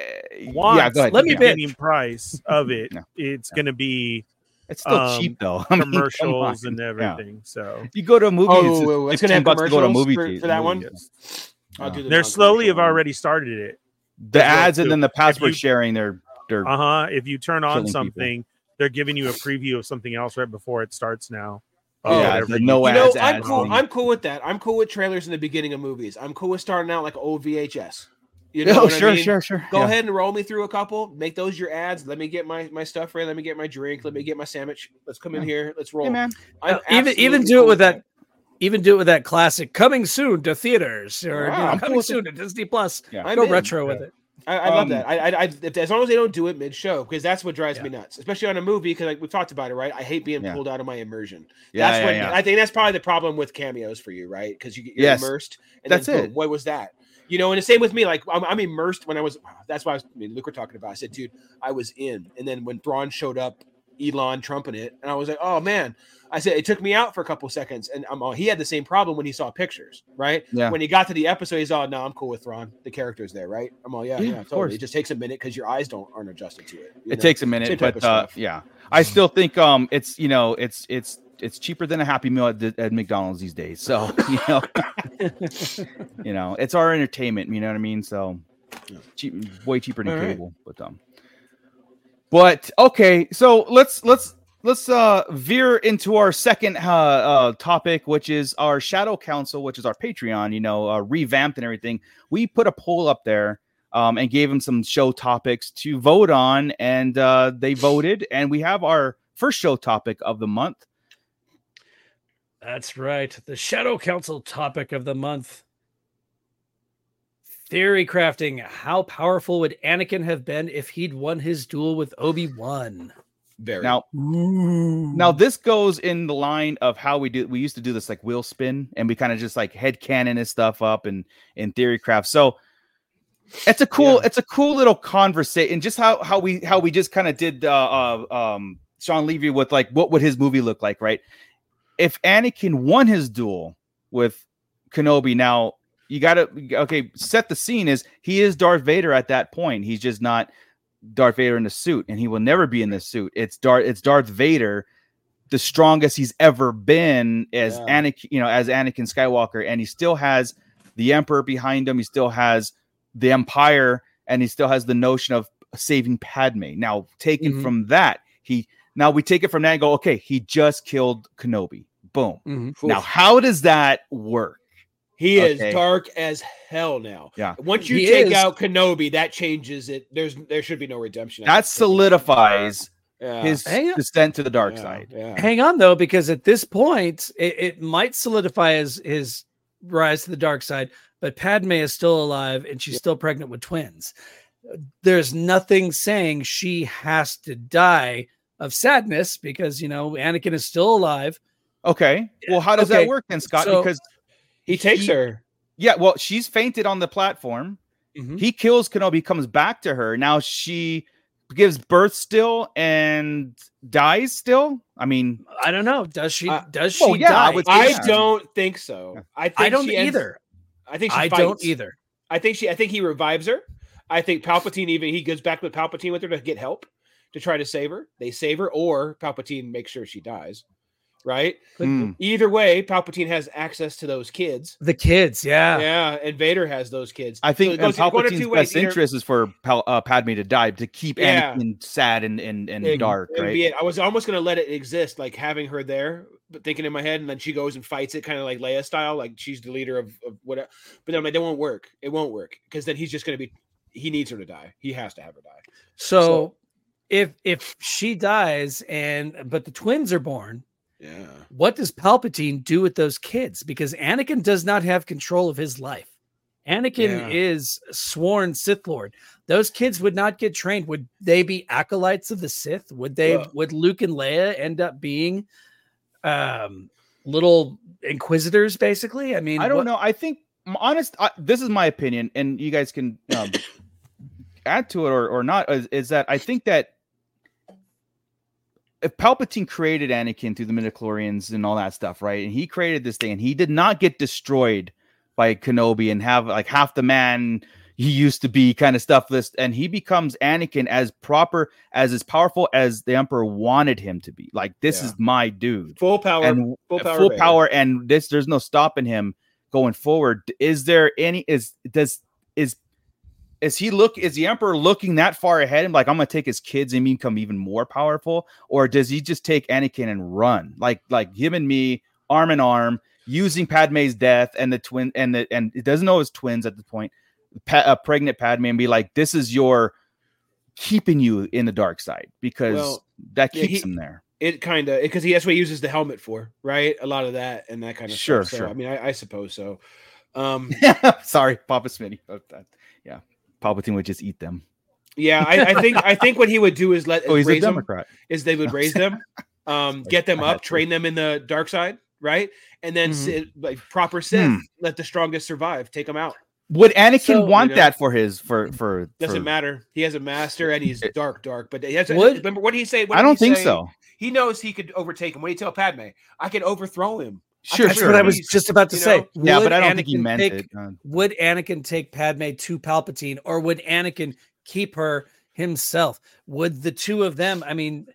Want yeah, go ahead. Let me yeah. bid. beginning price of it, No. it's going to be It's still um, cheap though. I mean, commercials on. and Yeah. everything. So You go to a movie, Oh, it's, wait, wait, it's gonna have bucks to go to a movie for- theater. for that one? yes. I'll do the they're slowly have already started it. The as well, ads and then the password you- sharing. They're they're Uh huh. If you turn on Killing people. something, they're giving you a preview of something else right before it starts now. Oh, yeah, whatever the you- no You know, ads. I'm cool. thing. I'm cool with that. I'm cool with trailers in the beginning of movies. I'm cool with starting out like old VHS. You know oh, what I sure, mean? sure, sure. Go yeah. ahead and roll me through a couple. Make those your ads. Let me get my my stuff ready. Let me get my drink. Let me get my sandwich. Let's come in here. Let's roll. Hey, man. I'm Uh, even even do it with that. Even do it with that classic coming soon to theaters or you know, I'm coming with soon to Disney Plus. Yeah. I'm Go in. retro with it. I, I love Um, that. I, I, I as long as they don't do it mid show, because that's what drives Yeah. me nuts, especially on a movie. Because like we've talked about it, right? I hate being Yeah. pulled out of my immersion. Yeah, that's yeah, what yeah. I think. That's probably the problem with cameos for you, right? Because you, you're Yes. immersed. And That's then, boom, it. What was that? You know, and the same with me. Like I'm, I'm immersed when I was. That's why I was. I mean, Luke were talking about. I said, dude, I was in, and then when Thrawn showed up, Elon trumping it, and I was like, oh man. I said it took me out for a couple seconds, and I'm all, he had the same problem when he saw pictures, right? Yeah. When he got to the episode, he's all, "No, I'm cool with Thrawn. The character's there, right?" I'm all, "Yeah, Yeah, yeah, totally." course. It just takes a minute because your eyes don't aren't adjusted to it. It know? takes a minute, type but uh, yeah, I still think um, it's you know, it's it's it's cheaper than a Happy Meal at, the- at McDonald's these days. So you know, you know, it's our entertainment. You know what I mean? So cheap, way cheaper than All right. cable. But um, but okay, so let's let's let's uh veer into our second uh, uh topic, which is our Shadow Council, which is our Patreon. You know, uh, revamped and everything. We put a poll up there um, and gave them some show topics to vote on, and uh, they voted, and we have our first show topic of the month. That's right. The Shadow Council topic of the month. Theory crafting. How powerful would Anakin have been if he'd won his duel with Obi Wan? Very. Now, now this goes in the line of how we do. We used to do this like wheel spin, and we kind of just like head cannon his stuff up and in theory craft. So it's a cool, Yeah. it's a cool little conversation. And just how how we how we just kind of did uh, uh um Shawn Levy with like what would his movie look like, right? If Anakin won his duel with Kenobi, now you gotta okay, set the scene is he is Darth Vader at that point. He's just not Darth Vader in a suit, and he will never be in this suit. It's Darth, it's Darth Vader, the strongest he's ever been as Yeah. Anakin, you know, as Anakin Skywalker, and he still has the Emperor behind him. He still has the Empire, and he still has the notion of saving Padme. Now, taken Mhm. from that, he now we take it from that and go, okay, he just killed Kenobi. Boom. Mhm. Now, how does that work? he is dark as hell now. Yeah. Once you He take is. out Kenobi, that changes it. There's there should be no redemption. That solidifies Yeah. his Hang on. descent to the dark Yeah, side. Yeah. Hang on though, because at this point, it, it might solidify his his rise to the dark side. But Padme is still alive, and she's still pregnant with twins. There's nothing saying she has to die of sadness because you know Anakin is still alive. Okay. Well, how does Okay, that work then, Scott? so- because He takes he- her. yeah, well, she's fainted on the platform. Mhm. He kills Kenobi, comes back to her. Now she gives birth still and dies still. I mean, I don't know. Does she? Uh, does she well, yeah, I would- I Yeah. don't think so. I think I don't she ends- either. I think she I don't either. I think she. I think he revives her. I think Palpatine even he goes back with Palpatine with her to get help to try to save her. They save her, or Palpatine makes sure she dies. Right. hmm. Either way, Palpatine has access to those kids. The kids, yeah. Yeah, and Vader has those kids. I think So goes Palpatine's best Either- interest is for Pal- uh, Padme to die to keep Yeah. Anakin sad and and, and It- dark, it right? be it. I was almost gonna let it exist, like having her there, but thinking in my head, and then she goes and fights it, kind of like Leia style, like she's the leader of, of whatever. But then I'm like, that won't work. It won't work because then he's just gonna be. He needs her to die. He has to have her die. So, So- if if she dies and but the twins are born, Yeah. what does Palpatine do with those kids? Because Anakin does not have control of his life. Anakin Yeah. is sworn Sith Lord. Those kids would not get trained. Would they be acolytes of the Sith? Would they? Well- would Luke and Leia end up being um, little inquisitors? Basically, I mean, I don't what- know. I think, honest, I, this is my opinion, and you guys can um, add to it or, or not. Is, is that I think that if Palpatine created Anakin through the midi-chlorians and all that stuff, right? And he created this thing, and he did not get destroyed by Kenobi and have like half the man he used to be kind of stuff this and he becomes Anakin as proper as as powerful as the emperor wanted him to be like this Yeah. is my dude Full power. and full power. full power and this there's no stopping him going forward is there any is does is is he look is the emperor looking that far ahead and like i'm gonna take his kids and become even more powerful or does he just take anakin and run like like him and me arm in arm using padme's death and the twin and the and it doesn't know his twins at the point pa- uh, pregnant padme and be like this is your keeping you in the dark side because Well, that yeah, keeps he- him there It kind of because he that's what he uses the helmet for, right? A lot of that and that kind of Sure, stuff. So, sure. I mean, I, I suppose so. Um, Sorry, Papa Smitty. About that. Yeah, Palpatine would just eat them. yeah, I, I think I think what he would do is let Oh, he's a raise them, Democrat. is they would raise them, um, get them I had up, to. train them in the dark side, right? And then Mhm. sit, like proper Sith, Hmm. let the strongest survive, take them out. Would Anakin So- want You know. that for his for for? Doesn't for- matter. He has a master and he's It- dark, dark. But he has. Would- remember what did he say? What I don't he think say? so. He knows he could overtake him. What do you tell Padme? I can overthrow him. I Sure, That's sure. what I was just about to you say. know? Yeah, Would but I don't think he meant take- it. Uh, Would Anakin take Padme to Palpatine, or would Anakin keep her himself? Would the two of them? I mean,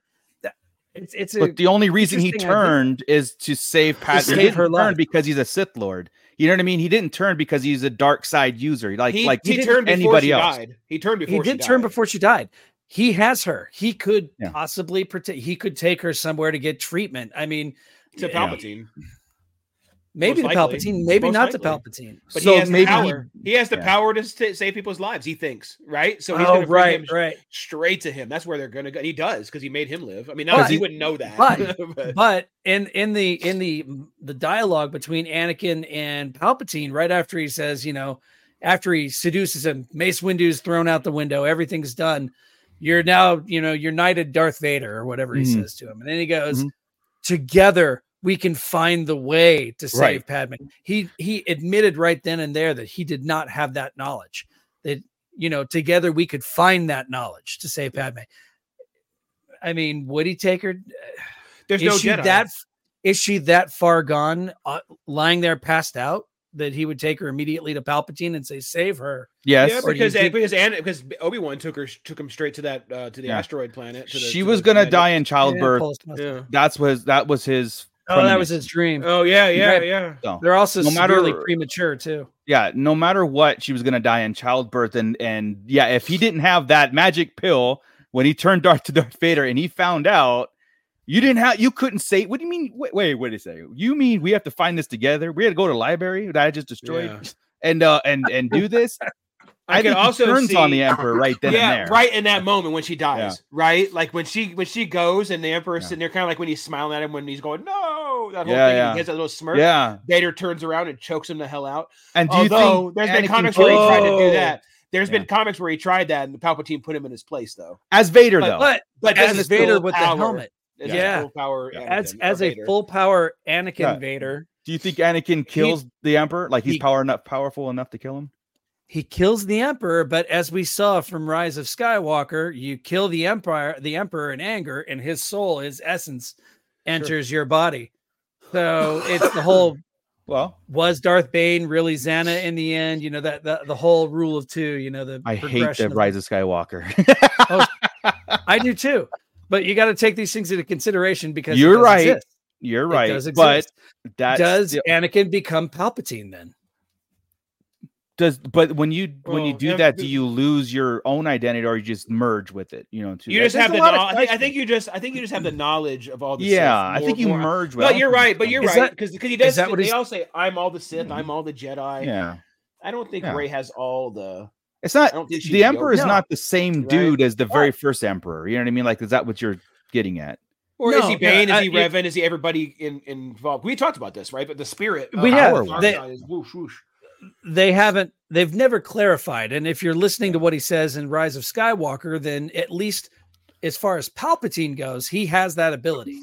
it's it's a but the only reason he turned is to save Padme. save he didn't her turn life. because he's a Sith Lord. You know what I mean? He didn't turn because he's a dark side user. Like he, like he, didn't turned before anybody she else. died. He turned before he she did turn died. before she died. He has her. He could Yeah. possibly protect. He could take her somewhere to get treatment. I mean, to Yeah. Palpatine. maybe to Most likely. Palpatine, maybe Most not to likely. Palpatine. But So he has the maybe he- power. He, has the yeah. power to st- save people's lives. He thinks, right? So he's oh, gonna bring right, him right. straight to him. That's where they're gonna go. He does because he made him live. I mean, not But- he wouldn't know that. but- but- But in in the in the the dialogue between Anakin and Palpatine, right after he says, you know, after he seduces him, Mace Windu's thrown out the window, everything's done. You're now, you know, you're knighted Darth Vader or whatever he Mhm. says to him. And then he goes, Mhm. Together we can find the way to save Right. Padme. He he admitted right then and there that he did not have that knowledge. That you know, together we could find that knowledge to save Padme. I mean, would he take her? There's is no she Jedi. that is she that far gone, uh, lying there passed out, that he would take her immediately to Palpatine and say, "Save her"? Yes. yeah, Or do you because think- because Anna, because Obi Wan took her took him straight to that uh, to the Yeah. asteroid planet. To the, she to was the gonna planet. die in childbirth. Yeah. That's was that was his. Oh, that was his dream. Oh yeah, yeah, Right. yeah. So, They're also No matter- severely premature too. yeah, no matter what, she was gonna die in childbirth, and and yeah, if he didn't have that magic pill when he turned Darth to Darth Vader, and he found out you didn't have, you couldn't say. What do you mean? Wait, wait what did he say? You mean we have to find this together? We had to go to the library that I just destroyed, Yeah. and uh and and do this. I, I, could think also turns see, on the Emperor right then yeah, and there. right in that moment when she dies, Yeah. right? Like when she when she goes and the Emperor's Yeah. sitting there, kind of like when he's smiling at him when he's going, "No," that whole Yeah, thing. and yeah. He has that little smirk. Yeah, Vader turns around and chokes him the hell out. and do you Although think there's been Anakin comics where he tried to Oh. do that. There's Yeah. been comics where he tried that, and the Palpatine put him in his place, though. as Vader But- though? But But as this is Vader with power. the helmet, This is Yeah. full power. Yeah. as as a Vader. full power Anakin Yeah. Vader, do you think Anakin kills the Emperor? Like he's he- power enough, powerful enough to kill him? He kills the Emperor. But as we saw from Rise of Skywalker, you kill the Empire, the Emperor in anger, and his soul, his essence, enters your body. So it's the whole Well, was Darth Bane really Xana in the end? You know that the, the whole rule of two. You know the I hate the of- Rise of Skywalker. Oh, I do too, but you got to take these things into consideration because You're right. exist. You're It right, but that does still- Anakin become Palpatine then? Does but when you when you oh, do yeah, that, do you lose your own identity or you just merge with it? You know, to You that- just there's have the. lot of knowl- I, think, I think you just. I think you just have the knowledge of all the. yeah, Sith I think you more- merge. with But you're right. But you're Is right because because he does. that what they all say, "I'm all the Sith. Mm-hmm. I'm all the Jedi." Yeah, I don't think Yeah. Rey has all the. it's not. don't think she's The Emperor is No. not the same Right. dude as the very first Emperor. You know what I mean? Like, is that what you're getting at? Or is he Bane? yeah, is uh, he I- Revan? Is he everybody in, involved? We talked about this, right? But the spirit. We of have. the dark They- side is whoosh, whoosh. They haven't. They've never clarified. And if you're listening to what he says in Rise of Skywalker, then at least as far as Palpatine goes, he has that ability,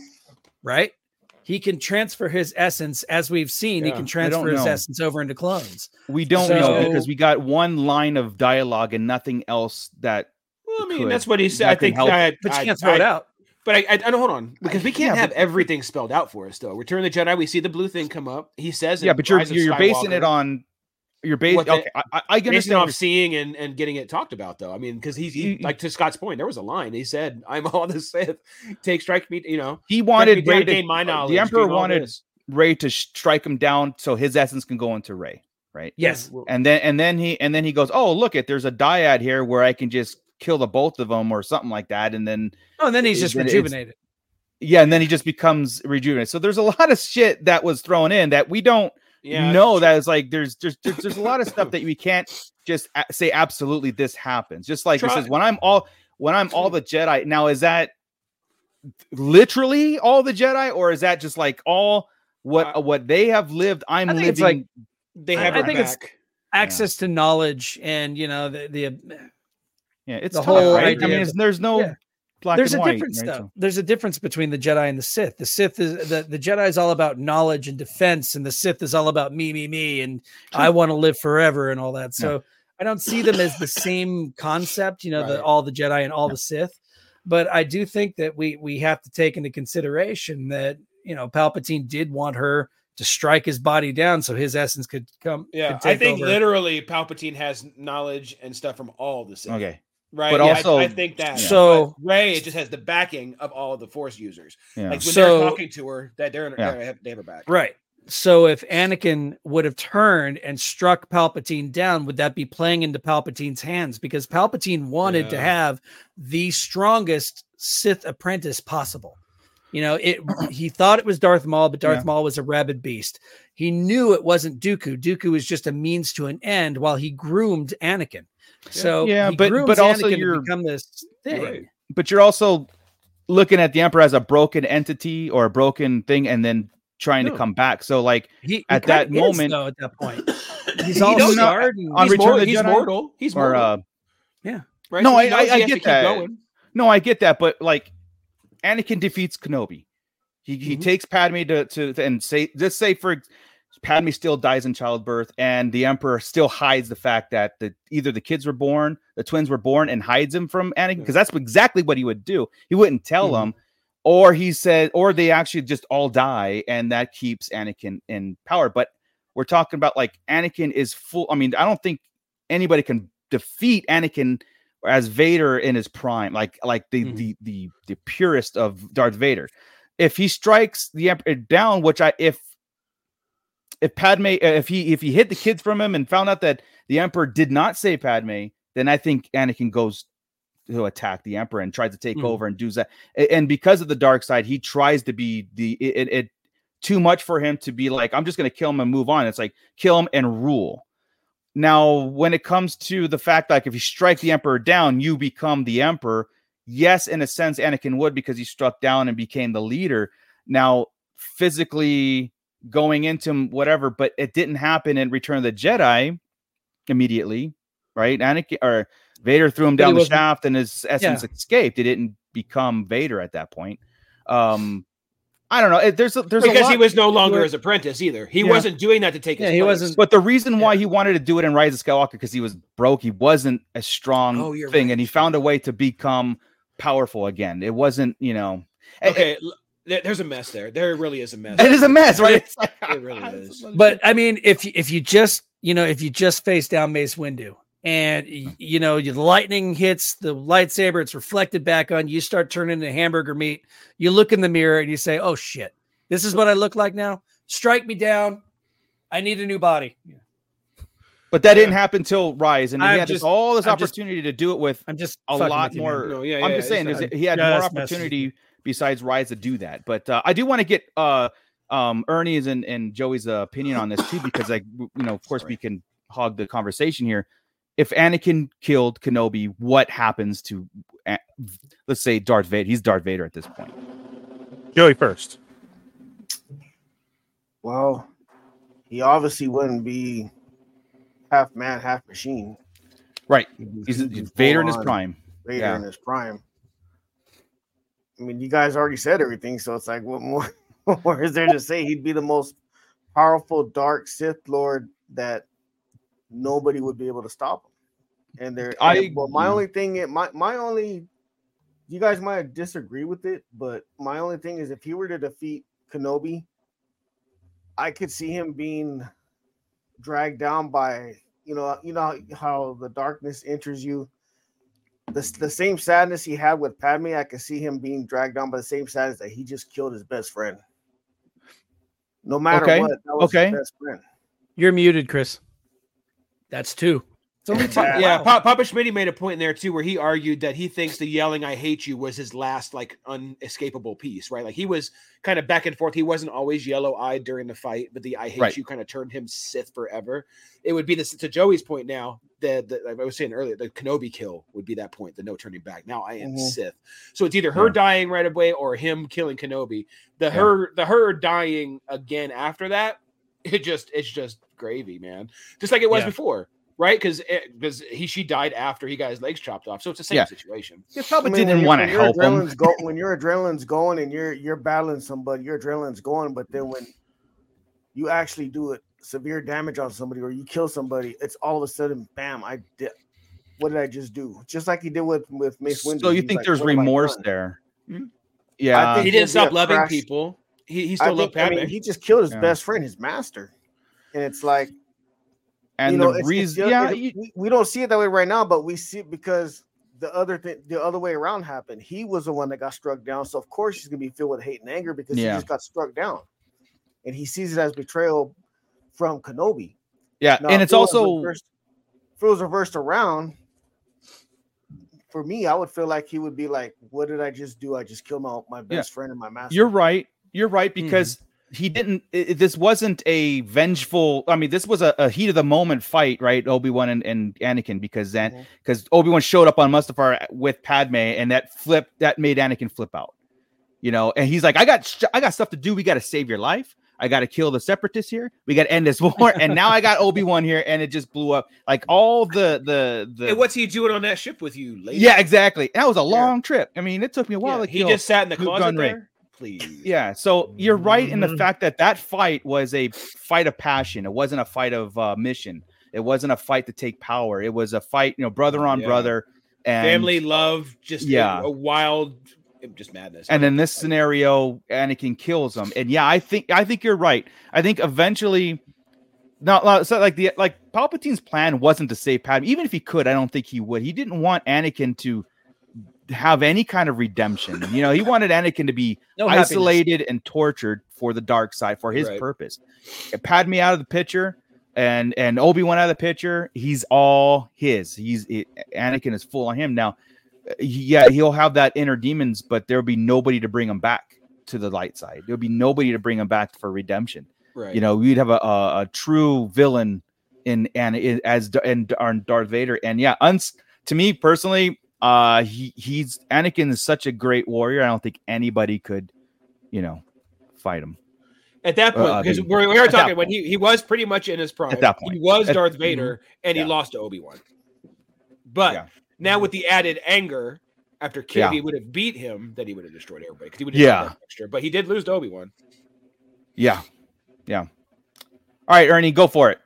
right? He can transfer his essence, as we've seen. He can transfer his essence over into clones. We don't know because we got one line of dialogue and nothing else that. Well, I mean, could- that's what he said. I think. I, But you can't throw it out. But I, I, I don't hold on because we can't Yeah, have but- everything spelled out for us though. Return of the Jedi, we see the blue thing come up. He says, Yeah, but you're Rise you're, you're basing it on. You're basing. What the- Okay, I, I, I can understand. off what seeing and, and getting it talked about though. I mean, because he's he, like to Scott's point, there was a line he said, "I'm all the Sith, take strike me," you know. He strike me wanted Rey to, gain my uh, knowledge. the Emperor wanted this. Rey to strike him down so his essence can go into Rey, right? Yes. And then and then he and then he goes, "Oh, look it, there's a dyad here where I can just kill the both of them or something like that." And then Oh, and then he's just rejuvenated. yeah, and then he just becomes rejuvenated. So there's a lot of shit that was thrown in that we don't yeah, know that is like there's just there's, there's a lot of stuff that we can't just a- say absolutely this happens. Just like Try- he says, when I'm all when I'm all the Jedi. Now is that literally all the Jedi, or is that just like all what Uh, what they have lived? I'm I living. it's like- they have I her think it's- back. Access to knowledge and you know the the yeah, it's the tough, whole right? I idea mean, there's no Yeah. Black there's a white, difference right? though. There's a difference between the Jedi and the Sith. The Sith is the, the Jedi is all about knowledge and defense, and the Sith is all about me, me, me, and I want to live forever and all that. So I don't see them as the same concept, you know, Right. the all the Jedi and all Yeah. the Sith. But I do think that we we have to take into consideration that you know Palpatine did want her to strike his body down so his essence could come. Yeah, could I think over. literally Palpatine has knowledge and stuff from all the Sith. Okay, right? But Yeah, also- I, think that. So- but Rey just has the backing of all the Force users. yeah. Like when So- they're talking to her, that they're, Yeah. they're they have her back. Right. So if Anakin would have turned and struck Palpatine down, would that be playing into Palpatine's hands? Because Palpatine wanted to have the strongest Sith apprentice possible. You know, it he thought it was Darth Maul, but Darth Yeah. Maul was a rabid beast. He knew it wasn't Dooku. Dooku was just a means to an end while he groomed Anakin. So Yeah, he but- grooms but also Anakin you're- become this You're thing. right. but you're also looking at the Emperor as a broken entity or a broken thing, and then trying No. to come back. So like He, he At kinda that is, moment- though, at that point, He's He all knows- scarred. on he's, Return mor- of the he's Jedi? mortal. He's or mortal. uh, right? no, So I- I- I get that. No, I get that, but like Anakin defeats Kenobi. He he Mhm. takes Padme to, to to- and say just say for Padme still dies in childbirth, and the Emperor still hides the fact that the either the kids were born, the twins were born, and hides him from Anakin because that's exactly what he would do. He wouldn't tell Mhm. them, or he said, or they actually just all die, and that keeps Anakin in power. But we're talking about like Anakin is full. I mean, I don't think anybody can defeat Anakin as Vader in his prime, like like the Mhm. the the the purest of Darth Vader. If he strikes the Emperor down, which I if if Padme if he if he hit the kids from him and found out that the Emperor did not save Padme, then I think Anakin goes to attack the Emperor and tries to take Mhm. over and do that. And because of the dark side, he tries to be the it, it, it too much for him to be like, I'm just gonna kill him and move on. It's like kill him and rule. Now, when it comes to the fact, like if you strike the emperor down, you become the emperor. Yes, in a sense, Anakin would because he struck down and became the leader. Now, physically going into whatever, but it didn't happen in Return of the Jedi immediately, right? Anakin or Vader threw him down the shaft and his essence escaped. It didn't become Vader at that point. Um, I don't know. It, there's a, there's a because lot- he was no longer his apprentice either. He Yeah. wasn't doing that to take Yeah, he place. wasn't- But the reason why he wanted to do it in Rise of Skywalker because he was broke, he wasn't a strong Oh, thing, right. and he found a way to become powerful again. It wasn't, you know, Okay, there- there's a mess there. There really is a mess. it is a mess, right? It's like- It really is. But I mean, if you- if you just you know if you just face down Mace Windu and you know the lightning hits the lightsaber, it's reflected back on you. Start turning into hamburger meat. You look in the mirror and you say, "Oh shit, this is what I look like now. Strike me down. I need a new body." but that didn't happen till Rise, and he I'm had this, just- all this I'm just- opportunity to do it with I'm just a lot with you, man. more. No, yeah, I'm just saying, it's- he had just more messing with opportunity besides Rise to do that. But uh, I do want to get uh, um, Ernie's and, and Joey's uh, opinion on this too, because like you know, of course, we can hog the conversation here. If Anakin killed Kenobi, what happens to, A- let's say, Darth Vader? He's Darth Vader at this point. Joey first. Well, he obviously wouldn't be half man, half machine. Right. He'd He's, he's Vader in his prime. Vader Yeah. in his prime. I mean, you guys already said everything, so it's like, what more, what more is there to say? He'd be the most powerful dark Sith Lord that nobody would be able to stop him. And there, I- and- well, my only thing, it my my only, you guys might disagree with it, but my only thing is if he were to defeat Kenobi, I could see him being dragged down by you know you know how the darkness enters you the, the same sadness he had with Padme, I could see him being dragged down by the same sadness that he just killed his best friend. No matter Okay, what, that was okay. his best friend. You're muted, Chris. That's two. It's only two. Yeah, Wow. Pa- Papa Schmidt made a point in there too, where he argued that he thinks the yelling "I hate you" was his last like unescapable piece, right? Like he was kind of back and forth. He wasn't always yellow eyed during the fight, but the "I hate Right. you" kind of turned him Sith forever. It would be this to Joey's point now. The, the like I was saying earlier, the Kenobi kill would be that point, the no turning back. Now I am Mhm. Sith, so it's either her Yeah. dying right away or him killing Kenobi. The her the her dying again after that, it just it's just gravy, man. Just like it was Yeah. before right? Because because he she died after he got his legs chopped off, so it's the same Yeah. situation. He I probably mean, when didn't your- want to help him. adrenaline's Go, when your adrenaline's going and you're you're battling somebody, your adrenaline's going, but then when you actually do it severe damage on somebody or you kill somebody, it's all of a sudden, bam! I did. What did I just do? Just like he did with with Mace Windu. So you He's think like, there's "What have I remorse there? Mhm. Yeah. think He didn't stop loving crash- people. He he I still loved think, I mean, he just killed his Yeah. best friend, his master, and it's like and you know, the reason, yeah, it- we, we don't see it that way right now, but we see it because the other thing, the other way around happened. He was the one that got struck down, so of course he's gonna be filled with hate and anger because Yeah. he just got struck down, and he sees it as betrayal from Kenobi. yeah, Now, and it's also reversed- if it was reversed around. For me, I would feel like he would be like, "What did I just do? I just killed my, my best friend and my master." You're right. You're right hmm. because he didn't. i i- this wasn't a vengeful. I mean, this was a, a heat of the moment fight, right? Obi Wan and, and Anakin, because then because Obi Wan showed up on Mustafar with Padme, and that flipped that made Anakin flip out. You know, and he's like, "I got sh- I got stuff to do. We got to save your life. I got to kill the separatists here. We got to end this war, and now I got Obi Wan here, and it just blew up. Like all the the the. And what's he doing on that ship with you? Lady? yeah, exactly. That was a long trip. I mean, it took me a while Yeah, to he kill. just sat in the Nute closet Gunray. there. Please. Yeah, so you're right in the Mhm. fact that that fight was a fight of passion. It wasn't a fight of uh, mission. It wasn't a fight to take power. It was a fight, you know, brother on Yeah. brother, and Family love, just Yeah. a, a wild, just madness. And in this scenario, Anakin kills him. And yeah, I think I think you're right. I think eventually, not not- so like the like Palpatine's plan wasn't to save Padme. Even if he could, I don't think he would. He didn't want Anakin to have any kind of redemption. You know, he wanted Anakin to be No happiness. isolated and tortured for the dark side for his Right. purpose. Padme out of the picture and and Obi Wan out of the picture. He's all his. He's it, Anakin is full on him now. Yeah, he'll have that inner demons, but there'll be nobody to bring him back to the light side. There'll be nobody to bring him back for redemption. right. You know, we'd have a a, a true villain in and as and and Darth Vader. And yeah, uns to me personally, uh, he he's Anakin is such a great warrior. I don't think anybody could, you know, fight him. At that point, Uh, because the- we we are talking when he, he was pretty much in his prime. that point. He was At- Darth Vader, and he lost to Obi Wan. But Yeah. now with the added anger after Kid, Yeah. he would have beat him, then he would have destroyed everybody because he would have Yeah. extra. But he did lose to Obi Wan. Yeah, yeah. All right, Ernie, go for it.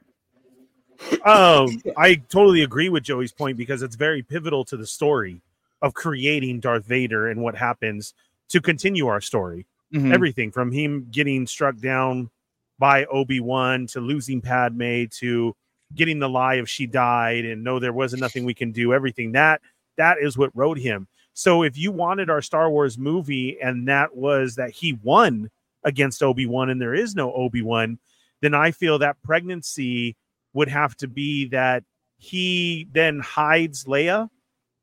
Um, I totally agree with Joey's point because it's very pivotal to the story of creating Darth Vader and what happens to continue our story. Mhm. Everything from him getting struck down by Obi Wan to losing Padme to getting the lie of she died and no, there wasn't nothing we can do. Everything that that is what wrote him. So if you wanted our Star Wars movie and that was that he won against Obi Wan and there is no Obi Wan, then I feel that pregnancy would have to be that he then hides Leia,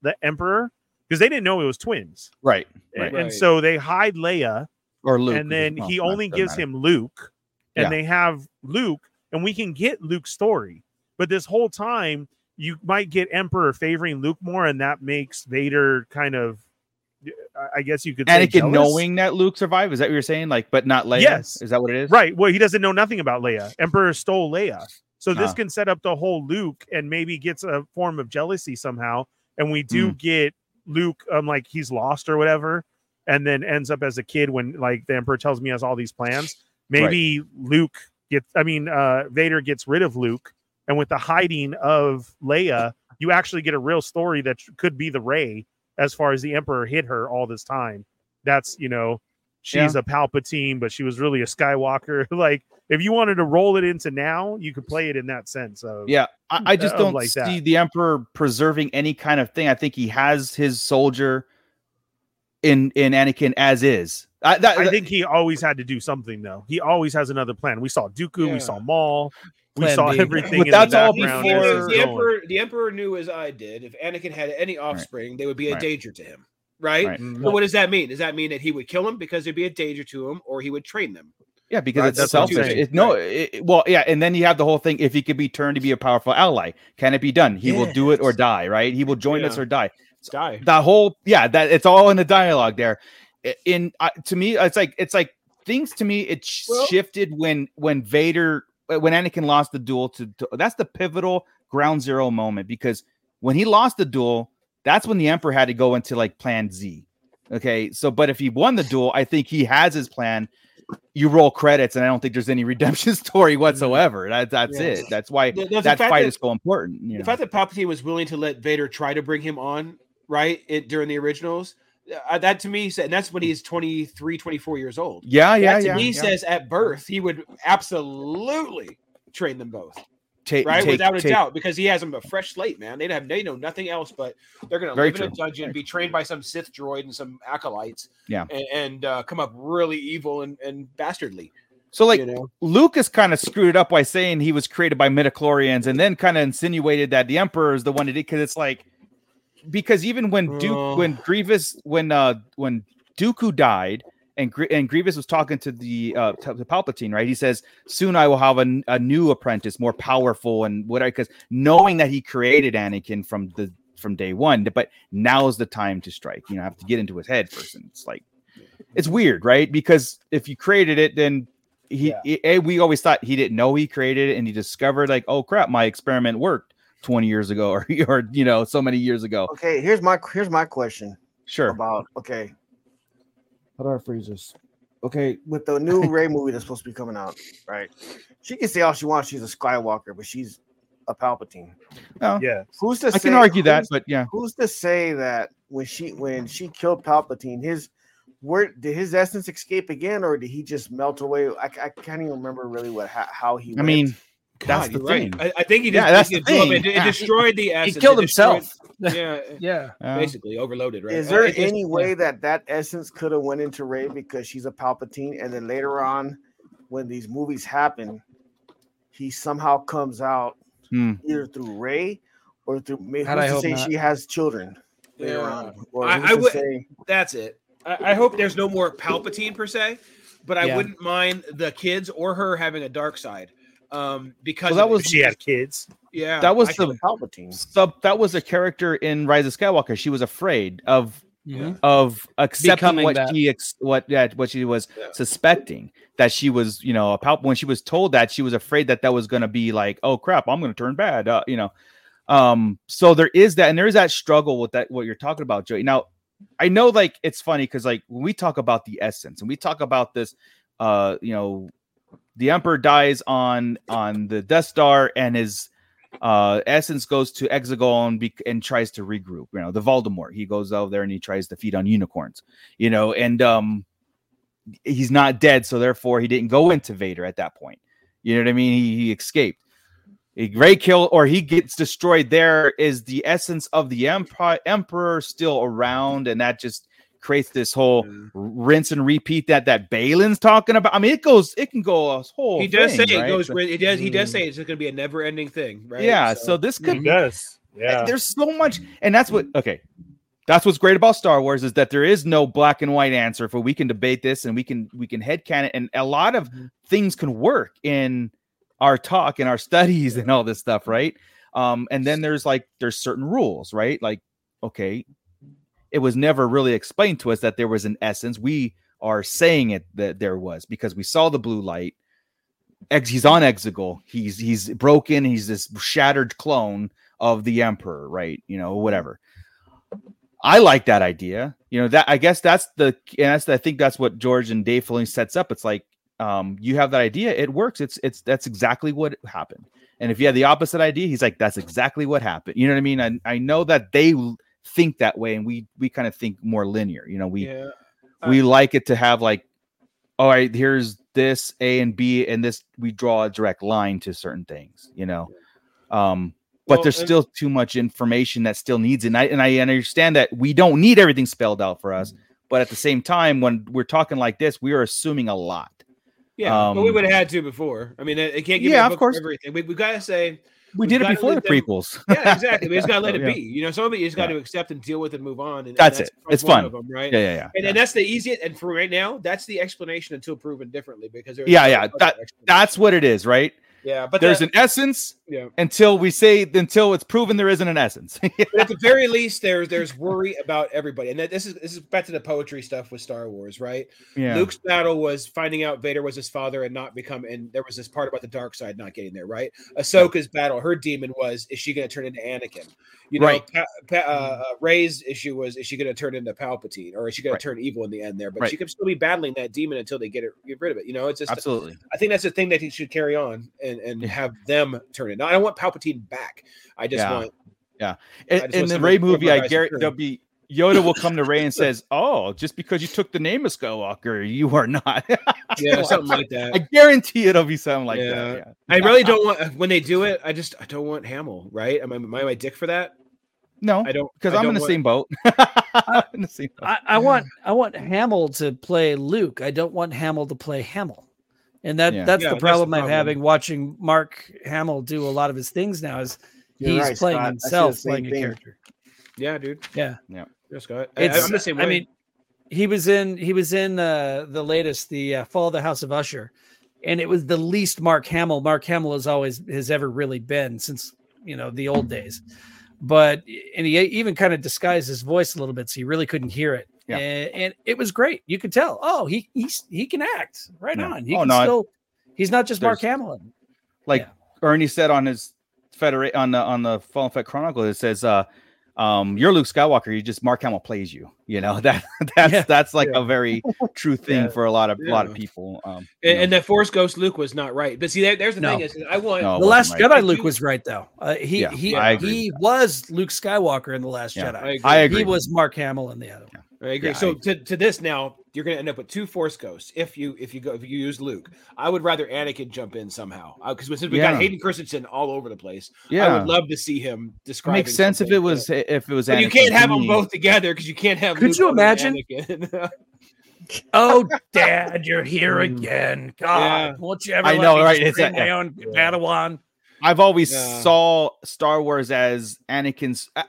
the Emperor, because they didn't know it was twins, Right, and, right. and so they hide Leia, Or Luke, and then well, he only gives matter. him Luke, and Yeah. they have Luke, and we can get Luke's story. But this whole time, you might get Emperor favoring Luke more, and that makes Vader kind of, I- guess you could say, Anakin jealous. knowing that Luke survived. Is that what you're saying? Like, but not Leia. Yes. is that what it is? Right. Well, he doesn't know nothing about Leia. Emperor stole Leia. So this Ah. can set up the whole Luke and maybe gets a form of jealousy somehow. And we do Hmm. get Luke um like he's lost or whatever, and then ends up as a kid when like the Emperor tells me he has all these plans. Maybe Luke gets I mean uh Vader gets rid of Luke, and with the hiding of Leia, you actually get a real story that could be the Rey as far as the Emperor hid her all this time. That's you know, she's a Palpatine, but she was really a Skywalker. like if you wanted to roll it into now, you could play it in that sense of Yeah, I, I just of don't like see that. the Emperor preserving any kind of thing. I think he has his soldier in in Anakin as is. I, that, I think he always had to do something though. He always has another plan. We saw Dooku, Yeah. we saw Maul, we saw B. everything. But in that's the all before- The, going. emperor, the emperor knew as I did. If Anakin had any offspring, they would be a Right. danger to him. Right. Right. Mhm. So what does that mean? Does that mean that he would kill him because they'd be a danger to him, or he would train them? yeah, because Right, it's that's what I'm selfish. It, no, it, well, yeah, and then you have the whole thing. If he could be turned to be a powerful ally, can it be done? He will do it or die. Right? He will join us or die. Die. the whole yeah that it's all in the dialogue there in uh, to me it's like it's like things to me it sh- Well- shifted when when vader uh, when anakin lost the duel to, to that's the pivotal ground zero moment because when he lost the duel that's when the emperor had to go into like plan z okay so but if he won the duel i think he has his plan you roll credits and i don't think there's any redemption story whatsoever that, that's Yeah. it that's why The- the that fight that- is so important you The know? fact that Palpatine was willing to let Vader try to bring him on, right, it, during the originals, uh, that to me said, and that's when he's 23, 24 years old. yeah yeah that to yeah, me yeah. says at birth he would absolutely train them both, Ta- right, take- without a take- doubt, because he has them a fresh slate, man. They have they know nothing else, but they're gonna Very live in a true. dungeon, be trained by some Sith droid and some acolytes, Yeah. and, and uh, come up really evil and, and bastardly. so like you know, Lucas kind of screwed it up by saying he was created by midi-chlorians and then kind of insinuated that the emperor is the one that did because it's like because even when Duke when Grievous when uh when Dooku died and Gr- and Grievous was talking to the uh to, to Palpatine right he says soon I will have a, a new apprentice more powerful and what I because knowing that he created Anakin from the from day one but now is the time to strike you know I have to get into his head first and it's like it's weird right because if you created it then he, Yeah. he- eh, we always thought he didn't know he created it and he discovered like oh crap my experiment worked 20 years ago or or you know so many years ago Okay, here's my here's my question sure about okay. How do I phrase this? Okay, with the new Rey movie that's supposed to be coming out, right? She can say all she wants. She's a Skywalker, but she's a Palpatine. Yeah. Who's to i say? can argue that but yeah who's to say that when she when she killed Palpatine, his where did his essence escape again, or did he just melt away? I, I can't even remember really what how, how he. i went. mean that's the you're right. thing I, I think he Yeah, just that's it the blew up. thing. It, it Yeah. destroyed the essence. He killed himself. Yeah, Yeah. Basically overloaded, right? Is Uh, there just- any way that that essence could have went into Rey because she's a Palpatine, and then later on, when these movies happen, he somehow comes out Hmm. either through Rey or through maybe God, I who's to say not. she has children later on, or I- I would- say That's it. I, I hope there's no more Palpatine per se, but I Yeah. wouldn't mind the kids or her having a dark side. Um, because Well, that was- She had kids. yeah, that was I- the Palpatine. sub that was a character in rise of skywalker she was afraid of Mhm. of accepting Becoming what that. she ex- what yeah, what she was Yeah. suspecting that she was you know a pal- when she was told that she was afraid that that was going to be like oh crap I'm going to turn bad uh, you know um so there is that and there is that struggle with that what you're talking about Joey now I know like it's funny because like when we talk about the essence and we talk about this uh you know the emperor dies on on the Death Star and his uh essence goes to Exegol bec- and tries to regroup you know the Voldemort. He goes over there and he tries to feed on unicorns you know and um he's not dead so therefore he didn't go into Vader at that point. You know what I mean? He, he escaped. A Rey kill or he gets destroyed. There is the essence of the empire emperor still around and that just creates this whole Yeah. rinse and repeat that that Balin's talking about. I mean, it goes, it can go a whole. he does thing, say right? it goes. But- He does. He does Mm. say it's just going to be a never-ending thing, right? yeah. So, this could He does. Yeah. there's so much, and that's what okay. That's what's great about Star Wars is that there is no black and white answer for we can debate this and we can we can headcan it and a lot of Mm-hmm. things can work in our talk and our studies and all this stuff, right? Um, and then there's like there's certain rules, right? Like, okay, it was never really explained to us that there was an essence. We are saying it that there was because we saw the blue light. He's on Exegol. He's he's broken. He's this shattered clone of the Emperor, right? You know, whatever. I like that idea. You know, that I guess that's the and that's I think that's what George and Dave Filoni sets up. It's like um you have that idea, it works. It's it's that's exactly what happened. And if you had the opposite idea, he's like, that's exactly what happened. You know what I mean? I, I know that they think that way, and we we kind of think more linear. You know, we yeah. we like it to have like, all right, here's this A and B, and this we draw a direct line to certain things. You know, um, but Well, there's and- still too much information that still needs it. And I, and I understand that we don't need everything spelled out for us, but at the same time, when we're talking like this, we are assuming a lot. Yeah, but we Um, would have had to before. I mean, it, it can't give Yeah, of course. everything. We, we got to say, We did it before the prequels. yeah, exactly. We just got to let it Yeah. be. You know, some of it you just got to Yeah. accept and deal with and move on. And, and That's it. It's fun. Them, right? yeah, yeah, yeah. And, and that's the easiest. And for right now, that's the explanation until proven differently because Yeah, yeah, that- That's what it is, right? yeah. But There's the- an essence yeah. until we say until it's proven there isn't an essence. But at the very least, there's there's worry about everybody, and that this is this is back to the poetry stuff with Star Wars, right? yeah. Luke's battle was finding out Vader was his father and not become, and there was this part about the dark side not getting there, right? Ahsoka's battle, her demon was, is she going to turn into Anakin? You know, Right. pa- pa- uh, uh, Rey's issue was, is she going to turn into Palpatine, or is she going Right. to turn evil in the end there? But Right. she can still be battling that demon until they get it, get rid of it. You know, it's just, Absolutely. I think that's the thing that he should carry on and and Yeah. have them turn it. Now, I don't want Palpatine back. I just Yeah. want Yeah. I just in want the Rey movie, I eyes guarantee on there'll be Yoda will come to Rey and says, "Oh, just because you took the name of Skywalker, you are not." yeah, something like that. I guarantee it'll be something like Yeah. that. Yeah. I really don't want when they do it. I just I don't want Hamill. Right? Am I, am I my dick for that? No, I don't because I I'm in the want- same boat. I'm in the same boat. I, I want I want Hamill to play Luke. I don't want Hamill to play Hamill. And that Yeah. that's Yeah, the that's the problem I'm problem. having watching Mark Hamill do a lot of his things now is You're he's right, playing Scott. I said the himself same playing a character. Yeah, dude. Yeah. Yeah, Scott. I, It's I'm the same way. I mean he was in he was in uh, the latest the uh, Fall of the House of Usher and it was the least Mark Hamill Mark Hamill has always has ever really been since you know the old days. But and he even kind of disguised his voice a little bit so you really couldn't hear it. Yeah. And, and it was great. You could tell. Oh, he he's he can act. Right Yeah. on. He Oh, can no, I- still He's not just Mark There's- Hamill. like Yeah. Ernie said on his federate on the on the Fallen Fett Chronicle, it says, uh, um, you're Luke Skywalker, you just Mark Hamill plays you. You know, that that's Yeah. that's like a very true thing Yeah. for a lot of a lot of people. Um And, know. and that Force Ghost Luke was not right. But see, there, there's the No. thing is, I want No. The Last right. I Jedi Luke do- was right though. Uh, he Yeah, he he was Luke Skywalker in the Last Yeah. Jedi. I agree. I agree. He was Mark Hamill in the other. one. I agree. Yeah, so I- to, to this now, you're going to end up with two Force Ghosts if you if you go if you use Luke. I would rather Anakin jump in somehow because since we Yeah. got Hayden Christensen all over the place, yeah, I would love to see him it describe. makes sense if it was if it was. But you can't have them both together because you can't have. Could Luke you imagine? Anakin. Oh, Dad, you're here again. God, Yeah. won't you ever? I let know, me right? just It's bring a- my own Padawan. I've always Yeah. saw Star Wars as Anakin's uh,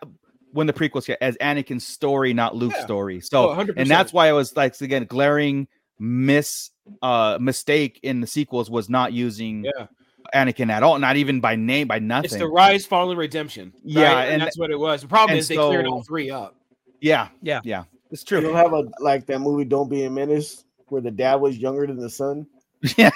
when the prequels came, as Anakin's story, not Luke's Yeah. story. So, Oh, and that's why I was like again glaring miss uh mistake in the sequels was not using Yeah, Anakin at all, not even by name, by nothing. it's the rise, fall, and redemption. right? Yeah, and, and- that's what it was. The problem is they cleared all three up. yeah, Yeah. yeah, it's You true. don't have a like that movie "Don't Be a Menace" where the dad was younger than the son. yeah,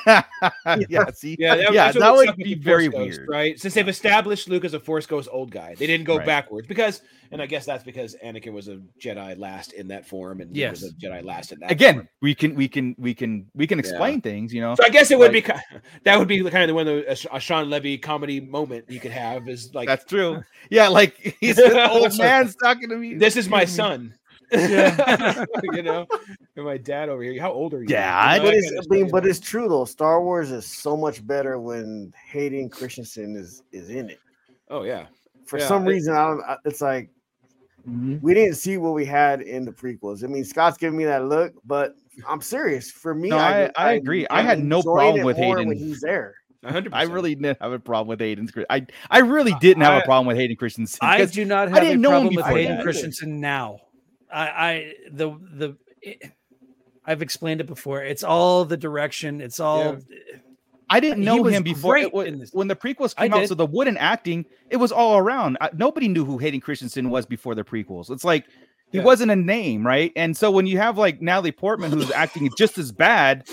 yeah. See, Yeah, that, yeah, that would would suck with be very Force Ghost, weird. right? Since they've established Luke as a Force Ghost old guy, they didn't go Right. backwards because, and I guess that's because Anakin was a Jedi last in that form, and Luke was Yes. a Jedi last in that. Again, form. we can we can we can we can explain things, you know. so I guess it would like- be that would be the kind of the one of a Shawn Levy comedy moment you could have is like That's true. Yeah, like he's an old man's talking to me. this is my son. Yeah. you know, and my dad over here. How old are you? Yeah, You I- know, But it's, I mean, but it's true though. Star Wars is so much better when Hayden Christensen is is in it. oh yeah, For Yeah, some it- reason, I don't. It's like Mhm. we didn't see what we had in the prequels. I mean, Scott's giving me that look, but I'm serious. For me, No, I- I agree. I had no problem with more Hayden. when he's there. hundred. I really didn't have a problem with Hayden's. Chris- I I really didn't have a I- problem with Hayden Christensen. I 'cause do not I have a didn't know him problem with before Hayden that. Christensen now. I, I the the it- I've explained it before. It's all the direction. It's all eh, I didn't know him before great it wa- in this. when the prequels I came out. did. So the wooden acting, it was all around. I, nobody knew who Hayden Christensen was before the prequels. It's like he Yeah. wasn't a name, right? And so when you have like Natalie Portman who's acting just as bad,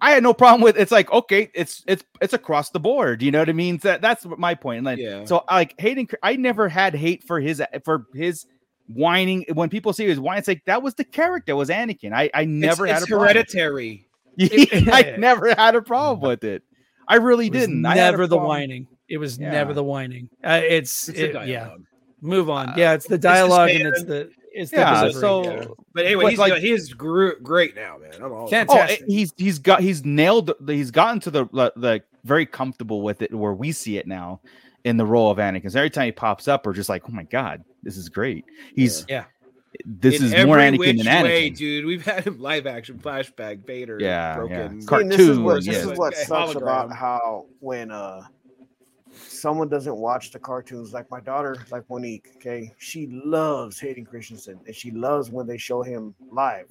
I had no problem with. It's like okay, it's it's it's across the board. You know what I mean? That that's my point. And like, Yeah. so like Hayden, I never had hate for his for his whining. When people see his was whining, it's like that was the character. It was Anakin. I I never it's, had it's a problem. hereditary. I never had a problem with it. I really it didn't. I never the whining. It was Yeah. never the whining. Uh, it's, It's it- yeah. Move on. Uh, yeah, it's the the dialogue and it's the it's the Yeah, delivery. so yeah. But anyway, But, he's like- he is gr- great now, man. I'm all Can't- oh, Fantastic. he's he's got he's nailed. the- He's gotten to the the, the very comfortable with it where we see it now in the role of Anakin. So every time he pops up, we're just like, oh my god, this is great. He's Yeah. This In is more Anakin than Anakin. Way, dude, we've had him live action flashback Vader. Yeah, broken. yeah. See, and this is Cartoon, what this yeah. is what Okay, sucks about how when uh someone doesn't watch the cartoons like my daughter, like Monique, okay, she loves Hayden Christensen and she loves when they show him live.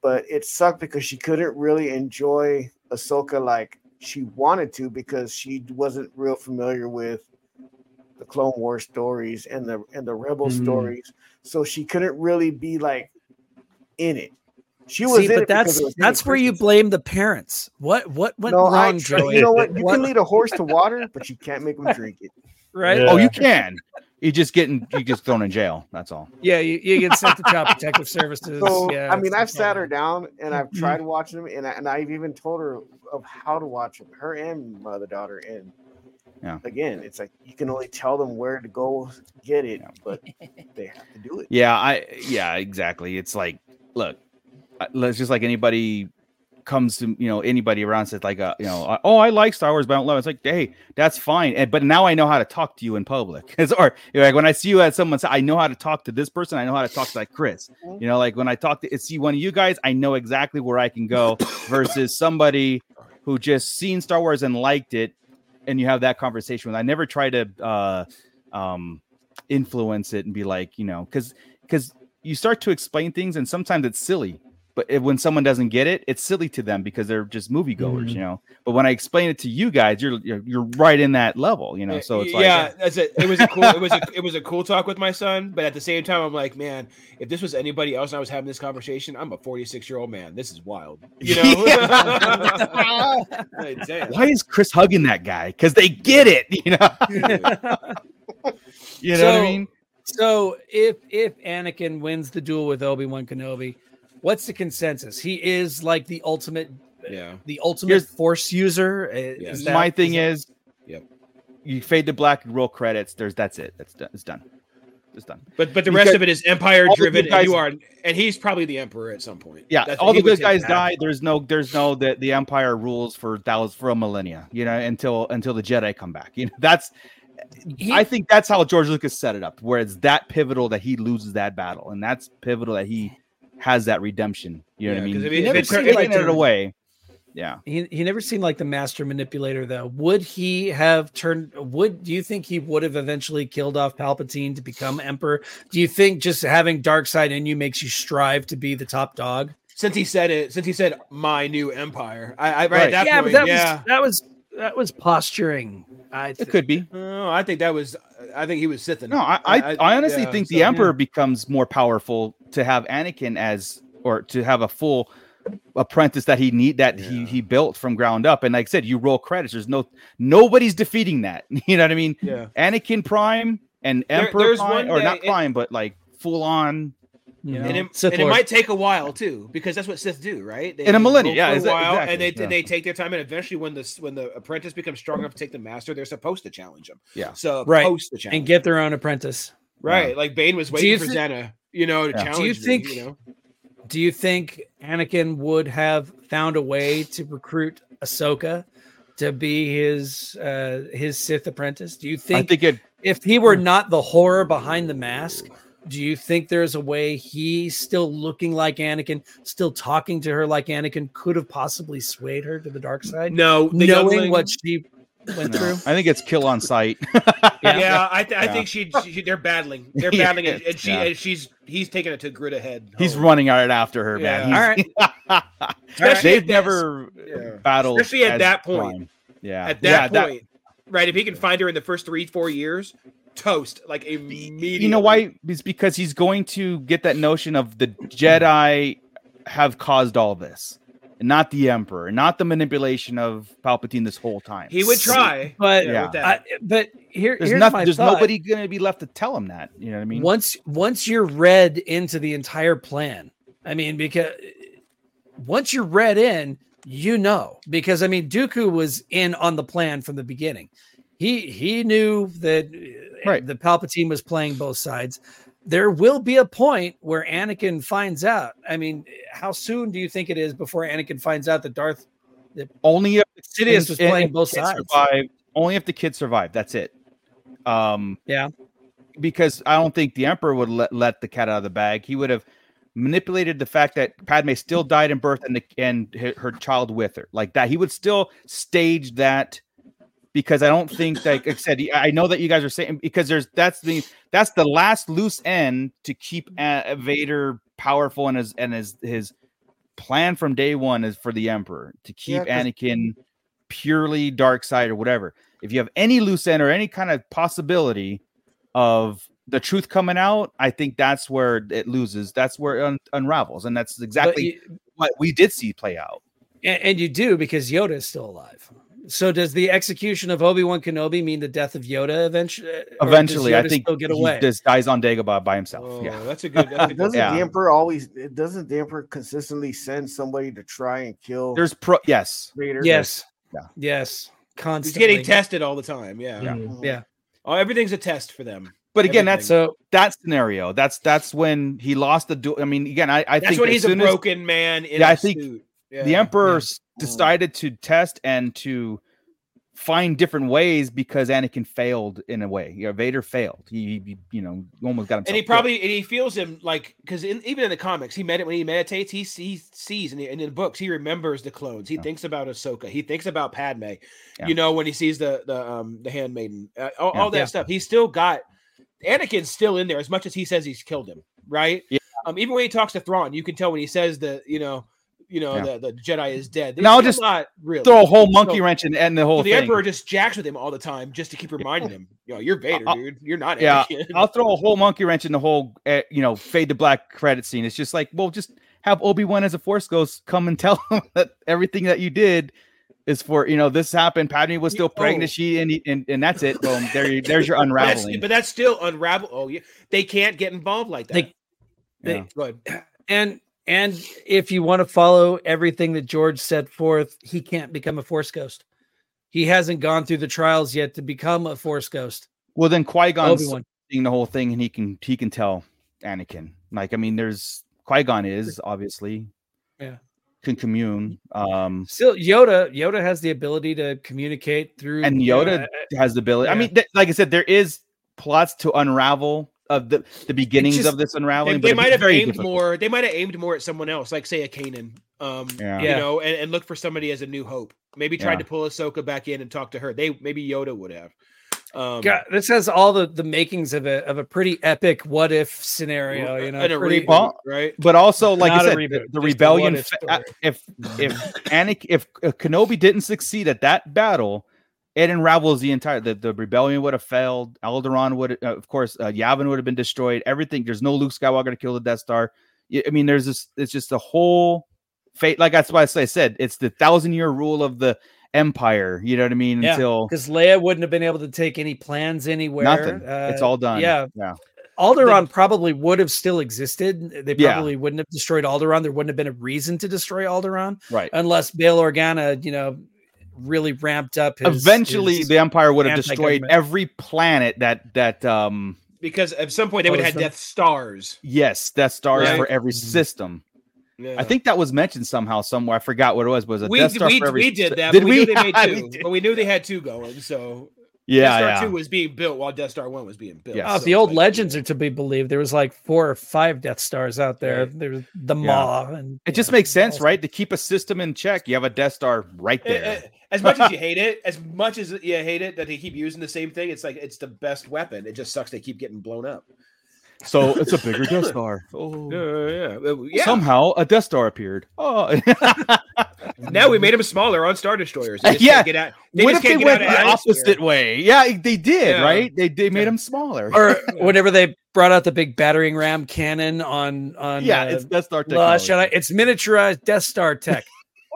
But it sucked because she couldn't really enjoy Ahsoka like she wanted to because she wasn't real familiar with the Clone War stories and the and the Rebel Mhm. stories. So she couldn't really be like in it. She was See, in but it that's it was Hayden that's where you blame the parents. What what went No, I, wrong, Joey? you know what? You What- can lead a horse to water, but you can't make him drink it. right? Yeah. Oh, you can. You just getting you just thrown in jail. That's all. Yeah, you, you get sent to Child Protective Services. So yeah, I mean, I've sat yeah. her down and I've Mhm. tried watching them, and I, and I've even told her of how to watch them. Her and my other daughter, and Yeah. again, it's like you can only tell them where to go get it, Yeah. but they have to do it. Yeah, I yeah, exactly. It's like, look, I- let's just like anybody comes to you know anybody around says like uh, you know oh I like Star Wars but I don't love it. It's like hey that's fine and, but now I know how to talk to you in public. It's, or you know, like when I see you at someone's I know how to talk to this person I know how to talk to like Chris. You know like when I talk to see one of you guys I know exactly where I can go versus somebody who just seen Star Wars and liked it and you have that conversation with I never try to uh um influence it and be like you know because because you start to explain things and sometimes it's silly but if, when someone doesn't get it, it's silly to them because they're just moviegoers, Mhm. you know. But when I explain it to you guys, you're you're, you're right in that level, you know. So it's like yeah, that's it. It was a cool. It was a it was a cool talk with my son, but at the same time, I'm like, man, if this was anybody else, and I was having this conversation. I'm a 46 year old man. This is wild. You know. Like, why is Chris hugging that guy? Because they get it, you know. you know what I So- mean? So if if Anakin wins the duel with Obi Wan Kenobi, what's the consensus? He is like the ultimate, Yeah. the ultimate Here's- Force user. Uh, Yeah. that- My thing that- is, Yep. you fade to black, you roll credits. There's that's it. That's done. It's done. It's done. But but the Because rest of it is empire driven, good and you are, and he's probably the emperor at some point. Yeah, That's- all the good guys that. die. There's no, there's no that the Empire rules for thousands for a millennia. You know, until until the Jedi come back. You know, that's. He- I think that's how George Lucas set it up, where it's that pivotal that he loses that battle, and that's pivotal that he has that redemption. You know Yeah, what I 'cause mean? if He it- if never it taking tur- it it away. Yeah. He, he never seemed like the master manipulator though. Would he have turned would do you think he would have eventually killed off Palpatine to become emperor? Do you think just having dark side in you makes you strive to be the top dog? Since he said it, since he said my new empire, I, I right, Right. at that yeah, point, but that yeah. was that was that was posturing. I It could be. Oh, I think that was. I think he was Sithing. No, I I, I honestly yeah, think so, the yeah. Emperor becomes more powerful to have Anakin as or to have a full apprentice that he need that he Yeah. he built from ground up. And like I said, you roll credits. There's no nobody's defeating that. You know what I mean? Yeah. Anakin Prime and There- Emperor there's Prime, one or day not it- Prime, but like full on. You know, and it, Sith and it might take a while too, because that's what Sith do, right? They In a go millennia, yeah, a exa- while, exactly, and they yeah. they take their time, and eventually, when the when the apprentice becomes strong enough to take the master, they're supposed to challenge him. Yeah. so Right. supposed to and get their own apprentice. right. Like Bane was waiting for thi- Zannah, you know, to Yeah. challenge. Do you me, think- you know? Do you think Anakin would have found a way to recruit Ahsoka to be his uh his Sith apprentice? Do you think? I think, think it. if he were not the horror behind the mask, do you think there's a way he's still looking like Anakin, still talking to her like Anakin could have possibly swayed her to the dark side? No, the knowing youngling- what she went no, through. I think it's kill on sight. Yeah, I, th- I Yeah. think she, she they're battling. They're Yeah, battling, and, and she yeah. and she's he's taking it to grid ahead. He's home. running right after her, Yeah. man. He's- Especially They've at never Yeah. battled, Especially at that point. Prime. Yeah, At yeah, that point, right? If he can find her in the first three four years, toast like immediately. You know why? It's because he's going to get that notion of the Jedi have caused all this, and not the Emperor, not the manipulation of Palpatine this whole time. He would try, But yeah, with that. I, but here, There's here's nothing. my There's thought. nobody going to be left to tell him that. You know what I mean? once once you're read into the entire plan i mean because once you're read in you know because i mean dooku was in on the plan from the beginning he he knew that uh, Right. the palpatine was playing both sides there will be a point where anakin finds out i mean how soon do you think it is before anakin finds out that darth only if Sidious was playing both sides. Survive, only if the kids survive. That's it. Um, Yeah. because I don't think the Emperor would let, let the cat out of the bag. He would have manipulated the fact that Padme still died in birth and the, and her child with her like that. He would still stage that because I don't think like I said I know that you guys are saying because there's that's the that's the last loose end to keep uh, Vader powerful and his and his his plan from day one is for the Emperor to keep Yeah, Anakin purely dark side or whatever. If you have any loose end or any kind of possibility of the truth coming out, I think that's where it loses. That's where it un- unravels, and that's exactly you- what we did see play out. and, and you do because yoda is still alive so does the execution of obi-wan kenobi mean the death of yoda eventually Eventually, I Yoda think still get he away just dies on Dagobah by himself. Oh, yeah, that's a good. That's a good Doesn't Yeah. the emperor always? Doesn't the emperor consistently send somebody to try and kill there's pro. Yes, Vader? Yes. Yeah. Yes. He's Constantly. getting tested all the time. Yeah. Yeah. Mhm. Yeah. Oh, everything's a test for them. but again, that's a that scenario. That's that's when he lost the duel. I mean, again, I, I That's think when he's a soon as broken man in Yeah, a I think suit. the Yeah. Emperor Yeah. S- decided to test and to find different ways because Anakin failed in a way. You know, Vader failed. He, he you know, almost got himself. and he probably and he feels him like because in, even in the comics he med when he meditates he, he sees and, in the books he remembers the clones he Yeah. thinks about Ahsoka he thinks about Padme Yeah. you know when he sees the the um the handmaiden uh, all, Yeah. all that stuff he's still got Anakin's still in there as much as he says he's killed him right Yeah. Um, even when he talks to Thrawn, you can tell when he says that you know, you know, Yeah. the, the Jedi is dead. And I'll just not really Throw a whole monkey So- wrench in and the whole so the thing. Emperor just jacks with him all the time just to keep reminding him, you know, you're Vader, I'll- dude. You're not. yeah, Anakin. I'll throw a whole monkey wrench in the whole, uh, you know, fade to black credit scene. It's just like, well, just have Obi Wan as a Force Ghost come and tell him that everything that you did is for, you know, this happened. Padme was still Oh. pregnant. She and, and and that's it. Boom. There, you, there's your But that's, unraveling. but that's still unravel. Oh, yeah, they can't get involved like that. They- Yeah. Go ahead. And and if you want to follow everything that George set forth, he can't become a force ghost. He hasn't gone through the trials yet to become a force ghost. Well, then Qui Gon's seeing the whole thing, and he can he can tell Anakin. Like, I mean, there's Qui Gon is obviously, Yeah. can commune. Um, Still, Yoda. Yoda has the ability to communicate through. and Yoda uh, has the ability. I mean, th- like I said, there is plots to unravel of the the beginnings just- of this unraveling. they but it'd might have aimed difficult. more. They might have aimed more at someone else, like say a Kanan. Um, Yeah. you know, and, and look for somebody as a New Hope. Maybe tried Yeah. to pull Ahsoka back in and talk to her. They maybe Yoda would have. Um, God, this has all the the makings of a of a pretty epic what if scenario. You know, and a pretty- reboot, Well, right? But also, like I Not a said, reboot, the, the just a rebellion. what-if fa- story. if if Anakin, if uh, Kenobi didn't succeed at that battle, it unravels the entire. The, the rebellion would have failed. Alderaan would, uh, of course, uh, Yavin would have been destroyed. Everything. There's no Luke Skywalker to kill the Death Star. I mean, there's this. It's just a whole fate. Like that's why I said it's the thousand year rule of the Empire. You know what I mean? Yeah, Until because Leia wouldn't have been able to take any plans anywhere. nothing. Uh, it's all done. Yeah, Yeah. Alderaan probably would have still existed. They Yeah. probably wouldn't have destroyed Alderaan. There wouldn't have been a reason to destroy Alderaan Right. unless Bail Organa, you know, really ramped up. His, Eventually, his- the Empire would have destroyed every planet that that um Because at some point they would have had Death Stars. Yes, Death Stars Right. for every Mm-hmm. system. Yeah. I think that was mentioned somehow somewhere. I forgot what it was. but it was a we Death Star we, for every we did that. Did but we, we? knew they made Yeah, we two, did. but we knew they had two going. So Yeah, Death Star yeah. Two was being built while Death Star One was being built. Yes. Oh, if So the old like, legends are to be believed, there was like four or five Death Stars out there. Right. There's the Yeah. Maw, and It just know, makes sense, right? To keep a system in check, you have a Death Star right there. eh, As much as you hate it, as much as you hate it that they keep using the same thing, it's like it's the best weapon. It just sucks they keep getting blown up. So it's a bigger Death Star. Oh. yeah, yeah. yeah. Somehow a Death Star appeared. Oh, now we made them smaller on Star Destroyers. They just Yeah. can't get out. They what just if they can't get went out the of atmosphere. opposite way? Yeah, they did, Yeah. right? They they made them smaller. or whenever they brought out the big battering ram cannon on on yeah, uh, it's Death Star Last technology. Jedi, it's miniaturized Death Star tech.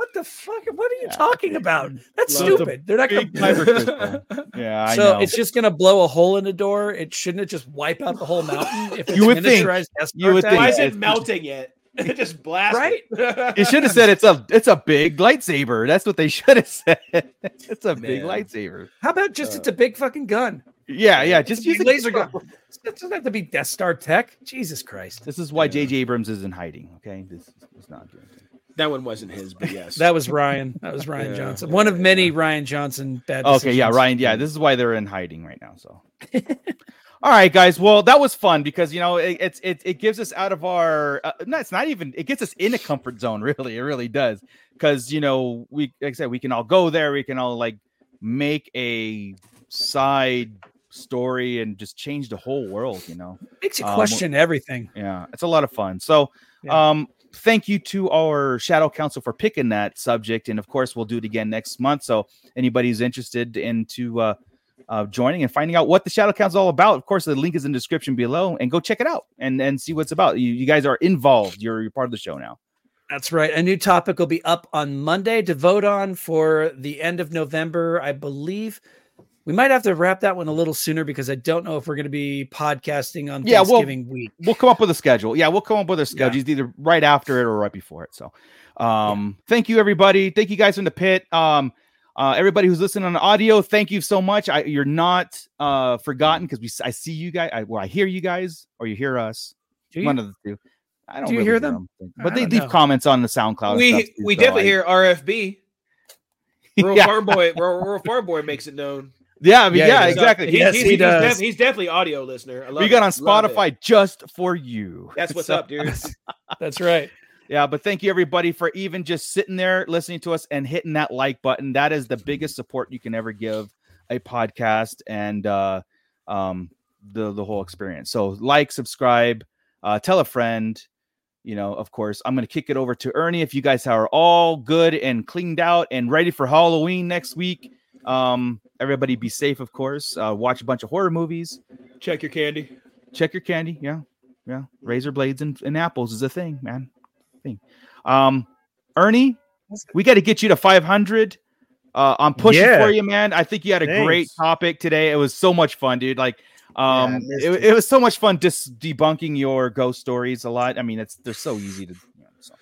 What the fuck? What are you Yeah. talking about? That's Love the stupid. They're not gonna. kyber crystal. Yeah, I so know. it's just gonna blow a hole in the door. It shouldn't it just wipe out the whole mountain if it's You would think. miniaturized Death You would think. Why is it melting yet? It just blasted. Right? You should have said it's a it's a big lightsaber. That's what they should have said. It's a big lightsaber. How about just it's uh. a big fucking gun? Yeah, yeah. Just use a laser gun. It doesn't have to be Death Star tech. Jesus Christ. This is why J.J. Abrams is in hiding. Okay, this is not good. That one wasn't his, but yes. That was Rian. That was Rian Yeah, Johnson. yeah, One of yeah. many Rian Johnson bad. Okay, yeah. Rian. Yeah, this is why they're in hiding right now. So, all right, guys. Well, that was fun because you know it, it's it it gives us out of our. Uh, no, it's not even. It gets us in a comfort zone. Really, it really does. Because you know we like I said we can all go there. We can all like make a side story and just change the whole world. You know. Makes you Um, question everything. Yeah, it's a lot of fun. So, Yeah. um, thank you to our Shadow Council for picking that subject, and of course, we'll do it again next month. So, anybody who's interested into uh, uh, joining and finding out what the Shadow Council is all about, of course, the link is in the description below, and go check it out and and see what's about. You, you guys are involved. You're you're part of the show now. That's right. A new topic will be up on Monday to vote on for the end of November, I believe. We might have to wrap that one a little sooner because I don't know if we're going to be podcasting on Yeah, well, Thanksgiving week. We'll come up with a schedule. Yeah, we'll come up with a schedule either right after it or right before it. So, um, thank you everybody. Thank you guys from the pit. Um, uh, everybody who's listening on audio, thank you so much. I, you're not uh forgotten because we s- I see you guys. I, well, I hear you guys or you hear us. You? One of the two. I don't Do you really hear them? but I they leave know. comments on the SoundCloud. and we too, we so definitely I- hear RFB. Rural Yeah. Farm Boy, Rural, Rural Farm Boy makes it known. Yeah, I mean, Yeah, yeah, he does. exactly. He- Yes, he's, he he's does. def- he's definitely audio listener. I love we got it. on Spotify just for you. That's what's So- up, dude. That's right. Yeah, but thank you everybody for even just sitting there listening to us and hitting that like button. That is the biggest support you can ever give a podcast and uh um the the whole experience. So like, subscribe, uh tell a friend, you know, of course, I'm going to kick it over to Ernie. If you guys are all good and cleaned out and ready for Halloween next week, um, everybody be safe, of course. Uh, watch a bunch of horror movies. Check your candy. Check your candy. Yeah, yeah. Razor blades and, and apples is a thing, man. Thing. Um, Ernie, we got to get you to 500. Uh, I'm pushing Yeah. for you, man. I think you had a great topic today. It was so much fun, dude. Like, um, missed it, it. it was so much fun just debunking your ghost stories a lot. I mean, it's they're so easy to. You know, so.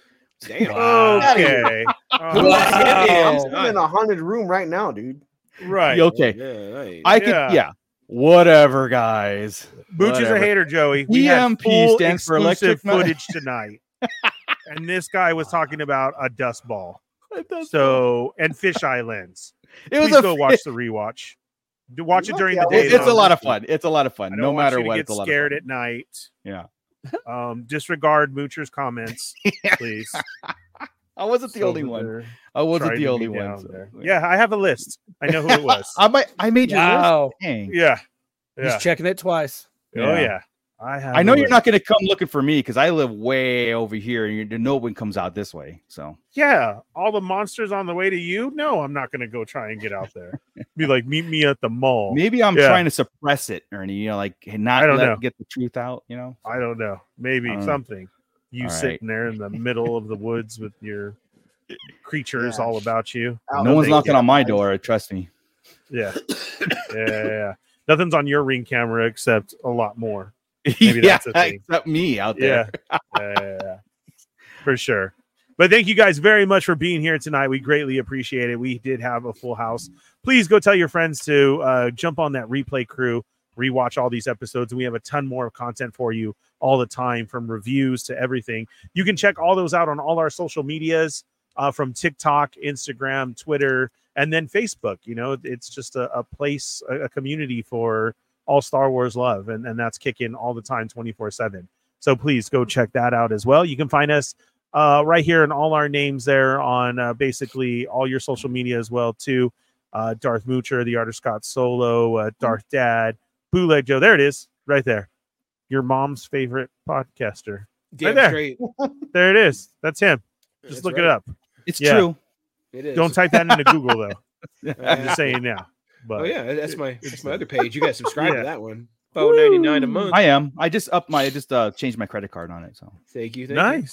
Damn. Okay. Wow. I'm in a haunted room right now, dude. Right. Okay, Yeah, nice. I could. Yeah. Yeah. Whatever, guys. Booch is a hater, Joey. We had EMP full stands for exclusive electric footage tonight, and this guy was talking about a dust ball. So and fisheye lens. It was Please a go watch the rewatch. Watch it during the day. It- it's a lot of fun. It's a lot of fun. No matter what, get it's a lot scared of at night. Yeah. Um, disregard Moocher's comments, please. Fun. I wasn't the So only one. I wasn't the only one. so. Yeah, I have a list. I know who it was. I might. I made your Wow. list. Dang. yeah. He's Yeah. checking it twice. Oh Yeah. yeah. I have. I know you're list. not going to come looking for me because I live way over here, and you no one comes out this way. So Yeah, all the monsters on the way to you. No, I'm not going to go try and get out there. Be like, meet me at the mall. maybe I'm Yeah. trying to suppress it, Ernie. You know, like not I don't let know. get the truth out. You know. I don't know. Maybe Uh, something. You all right. sitting there in the middle of the woods with your creatures Yeah. all about you. Out no one's knocking on my door. Trust me. Yeah. yeah, yeah, yeah. Nothing's on your ring camera except a lot more. Maybe yeah, that's the thing. except me out there. Yeah. yeah, yeah, yeah. For sure. But thank you guys very much for being here tonight. We greatly appreciate it. We did have a full house. Please go tell your friends to uh, jump on that replay crew, rewatch all these episodes. And we have a ton more of content for you all the time from reviews to everything. You can check all those out on all our social medias uh, from TikTok, Instagram, Twitter, and then Facebook. You know, it's just a, a place, a, a community for all Star Wars love. And, and that's kicking all the time 24 7. So please go check that out as well. You can find us uh, right here in all our names there on uh, basically all your social media as well too. Uh, Darth Moocher, the artist Scott Solo, uh, Darth Dad, Bootleg Joe. There it is, right there. Your mom's favorite podcaster. Damn there. straight. There it is. That's him. Just That's look right. it up. It's Yeah. true. It is. Don't type that into Google though. I'm just saying now. But Oh yeah, that's my that's my other page. You guys subscribe Yeah. to that one. Four ninety nine a month. I am. I just up my. I just uh changed my credit card on it. So Thank you. Thank you.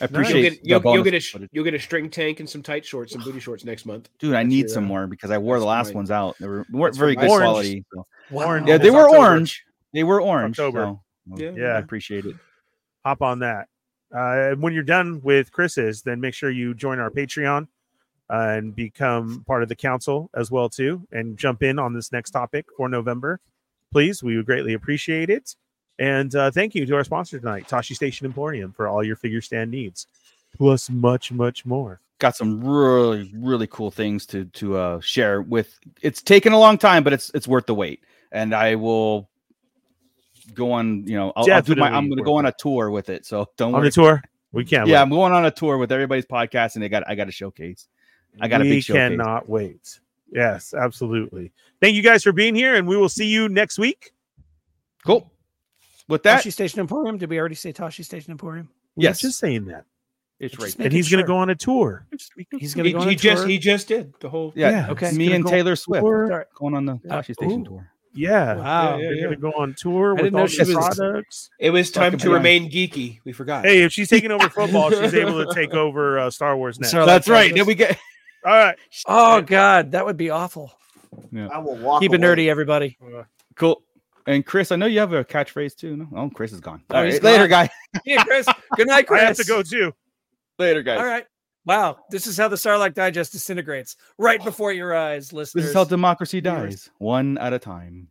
Nice. I You'll appreciate. get you'll, you'll get a footage. you'll get a string tank and some tight shorts, some booty shorts next month. Dude, I That's need your, some uh, more because I wore the last mine. ones out. They were, weren't That's very for good mine. quality. so- Orange. Yeah, they It's were October. orange. They were orange. October. so, Yeah. Yeah. I appreciate it. hop on that. Uh, and when you're done with Chris's, then make sure you join our Patreon uh, and become part of the council as well too, and jump in on this next topic for November. Please, we would greatly appreciate it. And uh, thank you to our sponsor tonight, Tosche Station Emporium, for all your figure stand needs, plus much, much more. Got some really, really cool things to to uh, share with. It's taken a long time, but it's it's worth the wait. And I will go on. You know, I'll, I'll do my. I'm going to go on a tour with it. So don't On worry. the tour, we can't. yeah, wait. I'm going on a tour with everybody's podcast, and they got I got a showcase. I got a we big showcase. cannot wait. Yes, absolutely. Thank you guys for being here, and we will see you next week. Cool. With that, Tosche Station Emporium. Did we already say Tosche Station Emporium? We Yes. just saying that. it's right. And Making he's going to go on a tour. He's going to He, go on he a just he just did the whole. Yeah, Yeah, okay. Me and Taylor Swift tour. Sorry. going on the Yeah. Tosche Station Ooh. tour. Yeah. Wow. Yeah, They're yeah. gonna go on tour I with all she the was- products. It was time Fucking to beyond. remain geeky. We forgot. Hey, if she's taking over football, she's able to take over uh, Star Wars next. Sorry. That's right. Then we get All right. Oh God, that would be awful. Yeah. I will walk. Keep it nerdy, everybody. cool. And Chris, I know you have a catchphrase too. No, oh, Chris is gone. Oh, All he's right, later, gone. guy. Yeah, Chris. Good night, Chris. I have to go too. Later, guys. All right. Wow, this is how the Sarlacc Digest disintegrates right before your eyes, listeners. This is how democracy dies, one at a time.